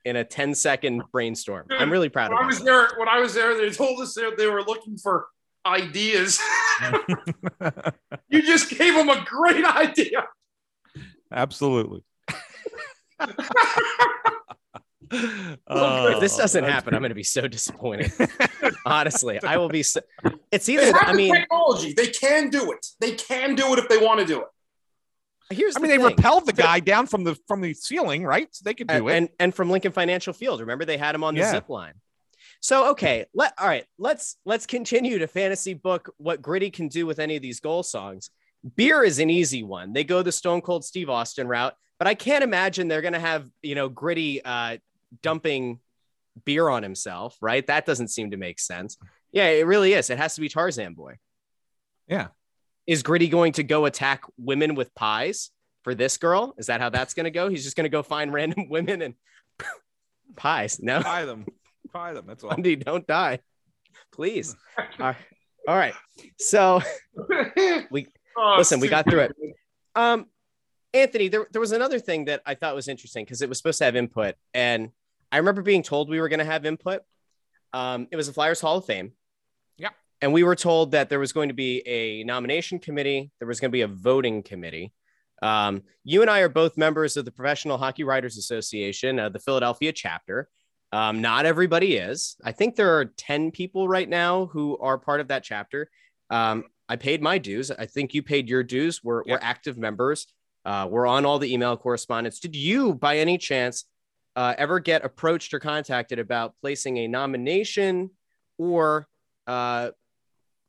in a 10 second brainstorm. I'm really proud When of I was myself. there, when I was there, they told us they, they were looking for ideas. you just gave them a great idea. Absolutely. If Oh, this doesn't that's happen, I'm going to be so disappointed. Honestly, I will be. So, it's either. have I mean, technology. They can do it. They can do it if they want to do it. Here's. I mean, the they thing. repelled the guy down from the from the ceiling, right? So they could do and, it. and and from Lincoln Financial Field. Remember, they had him on the Yeah. zip line. So okay, let all right. Let's let's continue to fantasy book what Gritty can do with any of these goal songs. Beer is an easy one. They go the Stone Cold Steve Austin route, but I can't imagine they're gonna have you know Gritty uh, dumping beer on himself, right? That doesn't seem to make sense. Yeah, it really is. It has to be Tarzan Boy. Yeah. Is Gritty going to go attack women with pies for this girl? Is that how that's going to go? He's just going to go find random women and pies. No, Pie them. Pie them. That's all. Bundy, don't die, please. All right. All right. So, We- Oh, listen, we got through it. um, Anthony, there, there was another thing that I thought was interesting because it was supposed to have input, and I remember being told we were going to have input. Um, it was the Flyers Hall of Fame. And we were told that there was going to be a nomination committee. There was going to be a voting committee. Um, you and I are both members of the Professional Hockey Writers Association, uh, the Philadelphia chapter. Um, not everybody is. I think there are 10 people right now who are part of that chapter. Um, I paid my dues. I think you paid your dues. We're, we're active members. Uh, we're on all the email correspondence. Did you, by any chance, uh, ever get approached or contacted about placing a nomination or uh,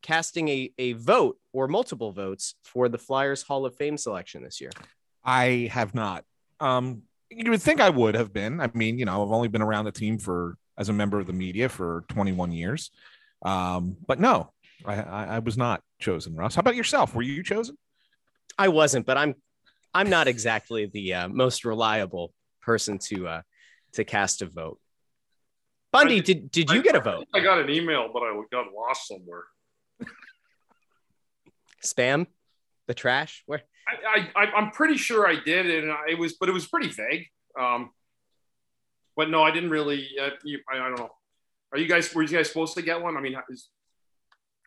casting a, a vote or multiple votes for the Flyers Hall of Fame selection this year? I have not. Um, you would think I would have been. I mean, you know, I've only been around the team for as a member of the media for 21 years. Um, but no, I, I, I was not chosen, Russ. How about yourself? Were you chosen? I wasn't, but I'm I'm not exactly the uh, most reliable person to uh, to cast a vote. Bundy, did did you get a vote? I got an email, but I got lost somewhere. Spam, the trash. Where? I, I, I'm pretty sure I did, and I, it was, but it was pretty vague. Um, but no, I didn't really. Uh, you, I, I don't know. Are you guys? Were you guys supposed to get one? I mean, is,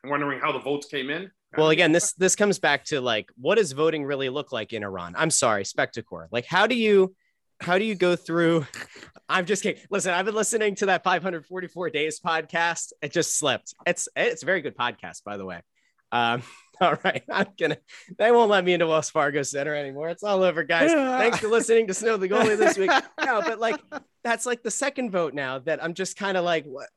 I'm wondering how the votes came in. Well, again, this this comes back to like, what does voting really look like in Iran? I'm sorry, Spectacor. Like, how do you how do you go through? I'm just kidding. Listen, I've been listening to that 544 days podcast. It just slipped. It's it's a very good podcast, by the way. Um, all right, I'm gonna. They won't let me into Wells Fargo Center anymore. It's all over, guys. Thanks for listening to Snow the Goalie this week. No, but like that's like the second vote now that I'm just kind of like, what?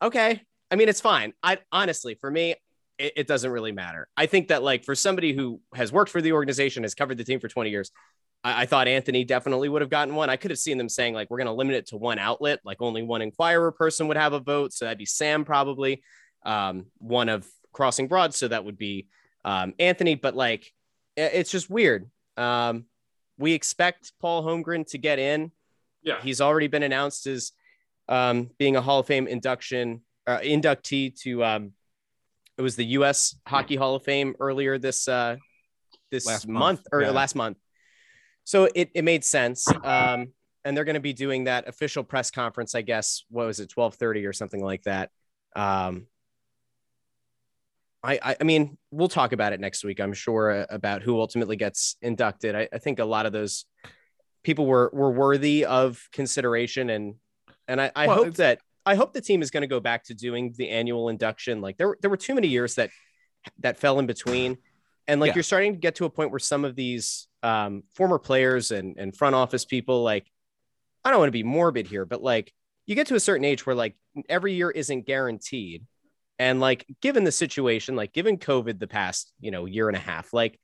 Okay. I mean, it's fine. I honestly, for me, it, it doesn't really matter. I think that like for somebody who has worked for the organization, has covered the team for 20 years, I, thought Anthony definitely would have gotten one. I could have seen them saying like we're going to limit it to one outlet, like only one Inquirer person would have a vote, so that'd be Sam probably, um, one of Crossing Broad, so that would be um, Anthony. But like, it's just weird. Um, we expect Paul Holmgren to get in. Yeah. He's already been announced as um, being a Hall of Fame induction uh, inductee to um, it was the U.S. Hockey Hall of Fame earlier this uh, this Last month, month, or yeah. last month. So it, it made sense. Um, and they're going to be doing that official press conference, I guess. What was it, twelve thirty or something like that? Um, I, I I mean, we'll talk about it next week. I'm sure uh, about who ultimately gets inducted. I, I think a lot of those people were were worthy of consideration, and and I, I Well, hope that I hope the team is going to go back to doing the annual induction. Like there, were- there were too many years that that fell in between, and like Yeah. you're starting to get to a point where some of these um, former players and and front office people, like I don't want to be morbid here, but like you get to a certain age where like every year isn't guaranteed, and like given the situation, like given COVID the past you know year and a half, like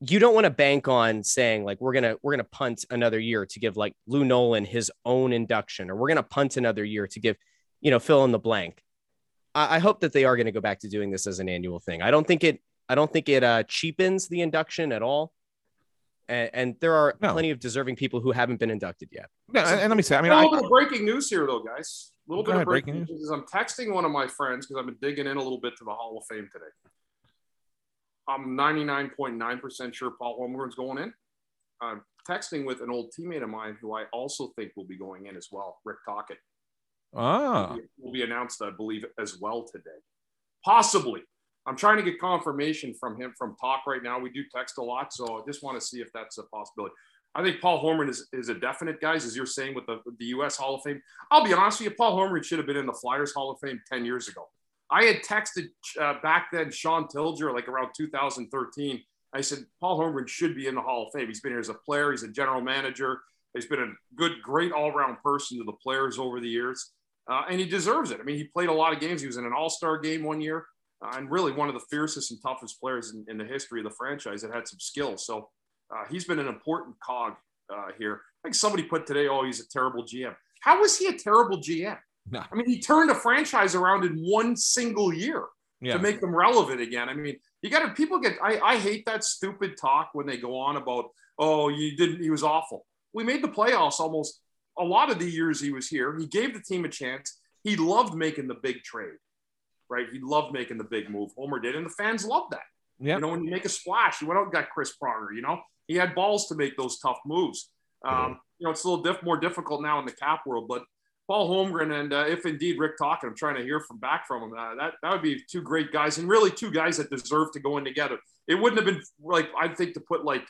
you don't want to bank on saying like we're gonna we're gonna punt another year to give like Lou Nolan his own induction, or we're gonna punt another year to give you know fill in the blank. I, I hope that they are going to go back to doing this as an annual thing. I don't think it I don't think it uh, cheapens the induction at all. And, and there are No. plenty of deserving people who haven't been inducted yet. No, and, and let me say, I mean, a I, little bit of breaking news here, though, guys. A little Go bit ahead, of breaking, breaking news. is I'm texting one of my friends because I've been digging in a little bit to the Hall of Fame today. I'm 99.9% sure Paul Holmgren's going in. I'm texting with an old teammate of mine who I also think will be going in as well, Rick Tocchet. ah, will be announced, I believe, as well today. Possibly. I'm trying to get confirmation from him from talk right now. We do text a lot, so I just want to see if that's a possibility. I think Paul Holmgren is, is a definite, guys, as you're saying with the, the U.S. Hall of Fame. I'll be honest with you, Paul Holmgren should have been in the Flyers Hall of Fame 10 years ago. I had texted uh, back then Shawn Tilger, like around 2013. I said, Paul Holmgren should be in the Hall of Fame. He's been here as a player, he's a general manager, he's been a good, great all around person to the players over the years. Uh, and he deserves it. I mean, he played a lot of games. He was in an All Star game one year, uh, and really one of the fiercest and toughest players in, in the history of the franchise that had some skills. So uh, he's been an important cog uh, here. I think somebody put today, "Oh, he's a terrible GM." How was he a terrible GM? No. I mean, he turned a franchise around in one single year yeah. to make them relevant again. I mean, you got to people get. I, I hate that stupid talk when they go on about, "Oh, you didn't. He was awful." We made the playoffs almost a lot of the years he was here. He gave the team a chance. He loved making the big trade, right? He loved making the big move. Homer did, and the fans loved that. Yeah. You know, when you make a splash, he went out and got Chris Pronger. You know, he had balls to make those tough moves. Um, you know, it's a little diff- more difficult now in the cap world, but Paul Holmgren and uh, if indeed Rick Tocchet, I'm trying to hear from back from him. Uh, that that would be two great guys, and really two guys that deserve to go in together. It wouldn't have been like I think to put like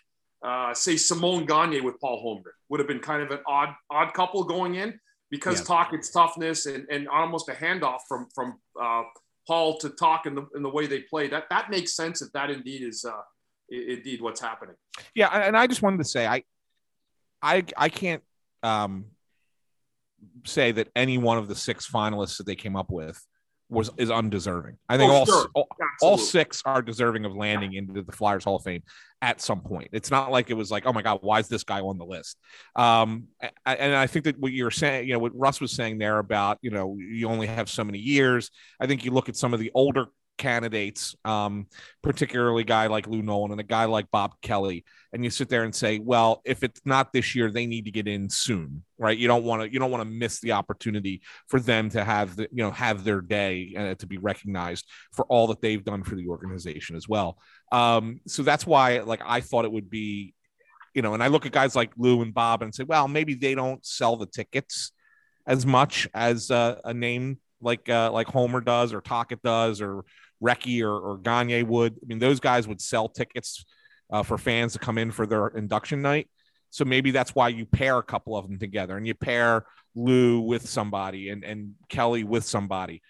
uh, say Simon Gagne with Paul Holmgren would have been kind of an odd odd couple going in because Yeah. Tocchet's toughness and, and almost a handoff from from uh, Paul to talk in the in the way they play. That that makes sense if that indeed is uh, indeed what's happening. Yeah, and I just wanted to say I I I can't um say that any one of the six finalists that they came up with was is undeserving. I think Oh, all, sure. all all six are deserving of landing into the Flyers Hall of Fame at some point. It's not like it was like, oh my God, why is this guy on the list? Um, and I think that what you're saying, you know, what Russ was saying there about, you know, you only have so many years. I think you look at some of the older candidates, um, particularly a guy like Lou Nolan and a guy like Bob Kelly, and you sit there and say, well, if it's not this year, they need to get in soon, right? You don't want to you don't want to miss the opportunity for them to have the you know have their day and to be recognized for all that they've done for the organization as well. Um, so that's why like I thought it would be, you know, and I look at guys like Lou and Bob and say, well, maybe they don't sell the tickets as much as uh, a name like uh, like Homer does or Tocchet does or Recchi or, or Gagne would. I mean, those guys would sell tickets uh, for fans to come in for their induction night. So maybe that's why you pair a couple of them together and you pair Lou with somebody and, and Kelly with somebody.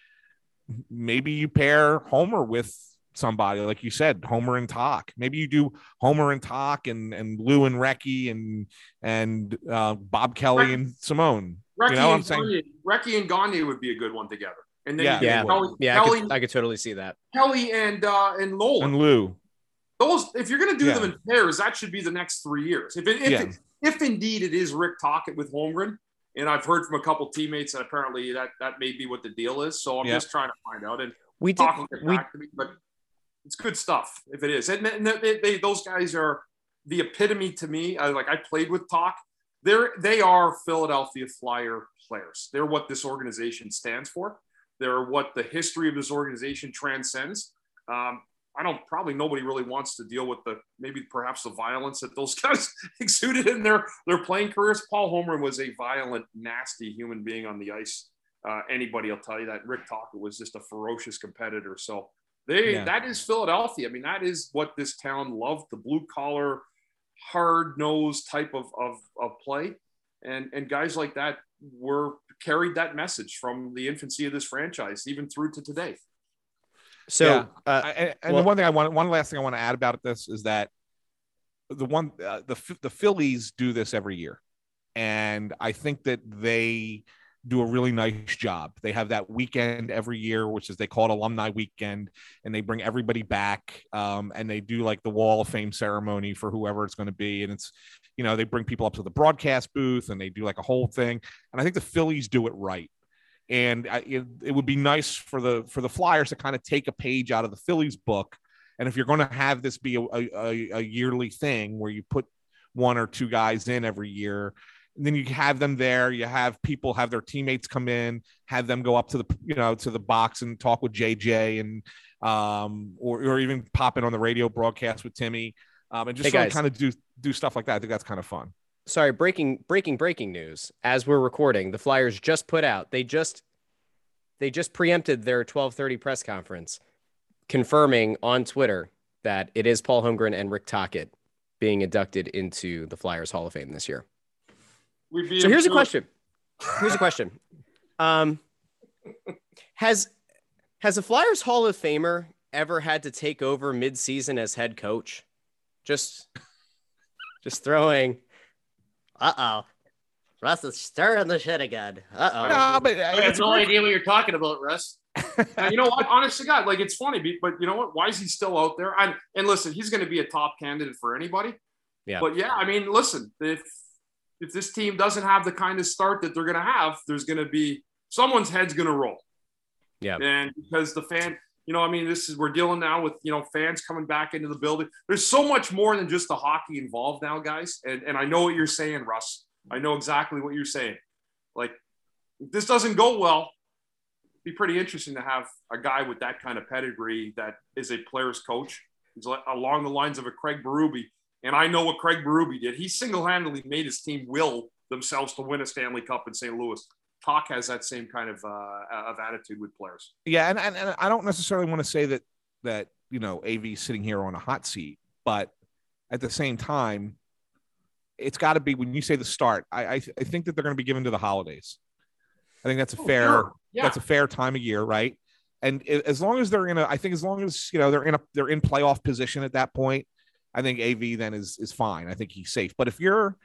Maybe you pair Homer with somebody, like you said, Homer and Toc. Maybe you do Homer and Toc and, and Lou and Recchi and and uh, Bob Kelly and Simone. Recchi, You know what I'm saying? Gagne, Recchi and Gagne would be a good one together. And then Yeah. you get Yeah, Kelly, yeah, I Kelly, could, I could totally see that. Kelly and uh, and Nolan. And Lou. Those, if you're going to do Yeah. them in pairs, that should be the next three years. If it, if, Yeah. it, if indeed it is Rick Tocchet with Holmgren, and I've heard from a couple teammates that apparently that that may be what the deal is. So I'm Yeah. just trying to find out. And We did. Toc will We back to me, but it's good stuff if it is. And, and they, they, those guys are the epitome to me. I like I played with Toc. They're they are Philadelphia Flyer players. They're what this organization stands for. They're what the history of this organization transcends. Um, I don't probably nobody really wants to deal with the maybe perhaps the violence that those guys exuded in their their playing careers. Paul Homer was a violent, nasty human being on the ice. Uh, anybody will tell you that. Rick Tocchet was just a ferocious competitor. So they Yeah. that is Philadelphia. I mean, that is what this town loved: the blue collar, hard nosed type of, of of play, and and guys like that were carried that message from the infancy of this franchise even through to today. so Yeah. uh, I- and and well- the one thing I want, one last thing I want to add about this is that the one, uh, the the Phillies do this every year, and I think that they do a really nice job. They have that weekend every year, which is they call it Alumni Weekend, and they bring everybody back, um, and they do like the Wall of Fame ceremony for whoever it's going to be, and it's, you know, they bring people up to the broadcast booth, and they do like a whole thing, and I think the Phillies do it right and I, it, it would be nice for the for the Flyers to kind of take a page out of the Phillies book. And if you're going to have this be a, a, a yearly thing where you put one or two guys in every year, and then you have them there. You have people have their teammates come in, have them go up to the you know to the box and talk with JJ and um or or even pop in on the radio broadcast with Timmy. Um, and just Hey, sort of kind of do do stuff like that. I think that's kind of fun. sorry breaking breaking breaking news. As we're recording the flyers just put out they just they just preempted their 1230 press conference confirming on twitter that it is paul holmgren and rick tocchet being inducted into the flyers hall of fame this year. So here's a question. Here's a question. Um has has a flyers hall of famer ever had to take over mid-season as head coach? Just just throwing Uh-oh. Russ is stirring the shit again. Uh-oh. No, but uh, I have no idea what you're talking about, Russ. And you know what? Honest to God, like it's funny, but you know what? Why is he still out there? And and listen, he's going to be a top candidate for anybody. Yeah. But yeah, I mean, listen, if if this team doesn't have the kind of start that they're going to have, there's going to be someone's head's going to roll. Yeah. And because the fan, you know, I mean, this is we're dealing now with you know fans coming back into the building. There's so much more than just the hockey involved now, guys. And and I know what you're saying, Russ. I know exactly what you're saying. Like, if this doesn't go well, be pretty interesting to have a guy with that kind of pedigree that is a player's coach. He's along the lines of a Craig Berube. And I know what Craig Berube did. He single-handedly made his team will themselves to win a Stanley Cup in St. Louis. Toc has that same kind of uh, of attitude with players. Yeah, and, and, and I don't necessarily want to say that that you know AV is sitting here on a hot seat, but at the same time, it's got to be when you say the start. I I, I think that they're going to be given to the holidays. I think that's a Oh, fair sure. Yeah. that's a fair time of year, right? And i- as long as they're in a, I think as long as you know they're in a they're in playoff position at that point, I think AV then is is fine. I think he's safe. But if you're,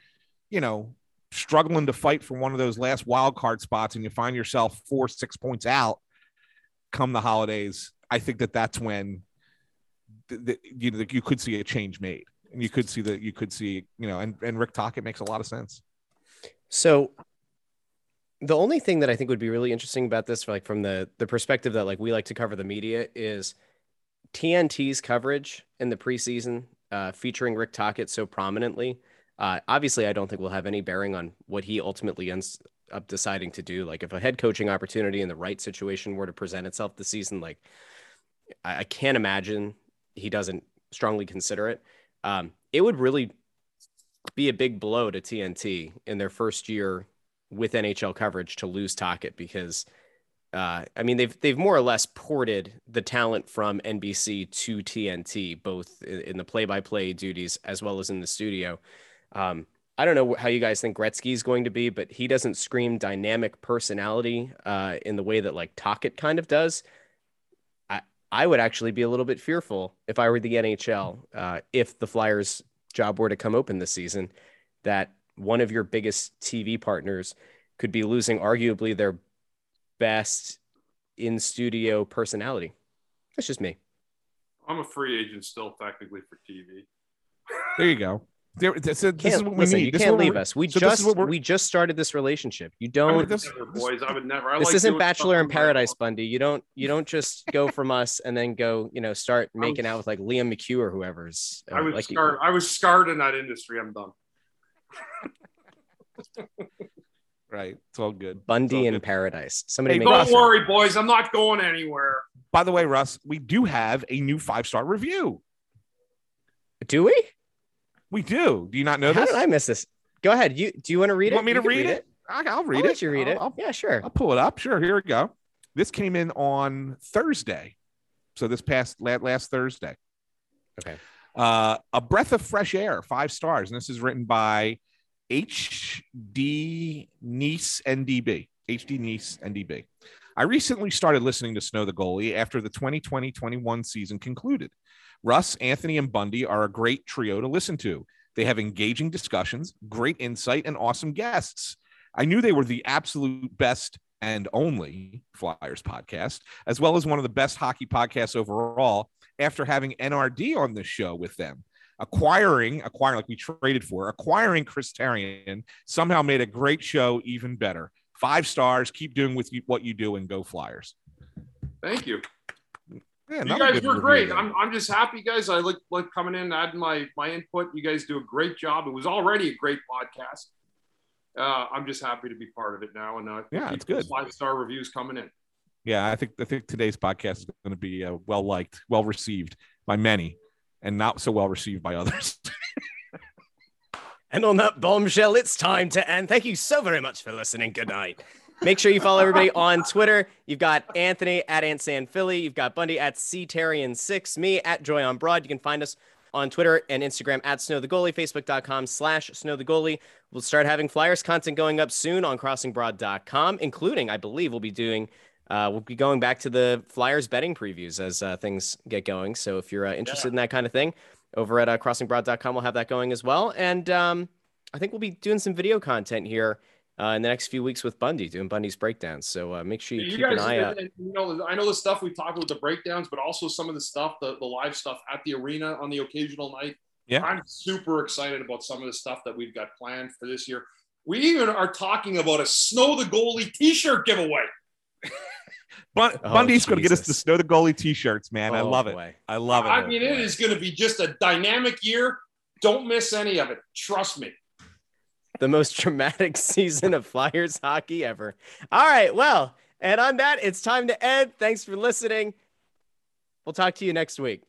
you know, struggling to fight for one of those last wild card spots and you find yourself four six points out come the holidays, I think that that's when you know, you could see a change made, and you could see that you could see you know, and and Rick Tocchet makes a lot of sense. So the only thing that I think would be really interesting about this, like from the the perspective that like we like to cover the media, is TNT's coverage in the preseason, uh, featuring Rick Tocchet so prominently, uh, obviously, I don't think we'll have any bearing on what he ultimately ends up deciding to do. Like, if a head coaching opportunity in the right situation were to present itself this season, like, I, I can't imagine he doesn't strongly consider it. Um, it would really be a big blow to TNT in their first year with NHL coverage to lose Tocchet because uh, I mean they've they've more or less ported the talent from NBC to TNT both in the play-by-play duties as well as in the studio. Um, I don't know how you guys think Gretzky is going to be, but he doesn't scream dynamic personality uh, in the way that like Tocchet kind of does. I I would actually be a little bit fearful if I were the NHL uh, if the Flyers job were to come open this season that one of your biggest TV partners could be losing arguably their best in studio personality. That's just me. I'm a free agent still, technically for TV. There you go. There, this, is- this is what we listen, need. you This can't leave us. We so just what we're- just started this relationship. You don't. would this- never, boys. I would never. I this like isn't Bachelor in Paradise, own. Bundy. You don't you don't just go from us and then go you know start making out with like Liam McHugh or whoever's. uh, I was like, scarred. I was scarred in that industry. I'm done. right. It's all good. Bundy all in. Paradise. Somebody Hey, make Russ- Don't worry, boys. I'm not going anywhere. By the way, Russ, we do have a new five star review. Do we? We do. Do you not know How this? did I miss this? Go ahead. You do you want to read You it? want me to can read it? I- I'll read I'll it. let you read I'll- it. I'll, yeah, sure. I'll pull it up. Sure. Here we go. This came in on Thursday. So this past la- last Thursday. Okay. Uh, a breath of fresh air, five stars. And this is written by HD Nice NDB. HD Nice NDB. I recently started listening to Snow the Goalie after the 2020 21 season concluded. Russ, Anthony, and Bundy are a great trio to listen to. They have engaging discussions, great insight, and awesome guests. I knew they were the absolute best and only Flyers podcast, as well as one of the best hockey podcasts overall after having NRD on the show with them. Acquiring, acquiring like we traded for, acquiring Chris Therien somehow made a great show even better. Five stars. Keep doing with you, what you do and go Flyers. Thank you. Yeah, you guys were great. there. I'm, I'm just happy, guys. I like like coming in, adding my my input. You guys do a great job. It was already a great podcast. Uh, I'm just happy to be part of it now, and uh, Yeah, it's good. Five star reviews coming in. yeah, I think I think today's podcast is going to be uh, well liked, well received by many, and not so well received by others. And on that bombshell, it's time to end. Thank you so very much for listening. Good night. Make sure you follow everybody on Twitter. You've got Anthony at Antsan Philly. You've got Bundy at CTarian6, me at Joy on Broad. You can find us on Twitter and Instagram at Snow the Goalie, Facebook.com slash Snow the Goalie. We'll start having Flyers content going up soon on crossingbroad.com, including, I believe, we'll be doing uh, we'll be going back to the Flyers betting previews as uh, things get going. So if you're uh, interested in that kind of thing, over at uh, crossingbroad.com, we'll have that going as well. And um, I think we'll be doing some video content here uh, in the next few weeks with Bundy, doing Bundy's breakdowns. So uh, make sure you, You keep guys, an eye out. and, and, you know, I know the stuff we talked about the breakdowns, but also some of the stuff, the, the live stuff at the arena on the occasional night. Yeah. I'm super excited about some of the stuff that we've got planned for this year. We even are talking about a Snow the Goalie T-shirt giveaway. Bun- Oh, Bundy's going to get us the Snow the Goalie t-shirts, man. I Oh, love it. I love it. I mean, it is going to be just a dynamic year. Don't miss any of it. Trust me. The most dramatic season of Flyers hockey ever. All right. Well, and on that, it's time to end. Thanks for listening. We'll talk to you next week.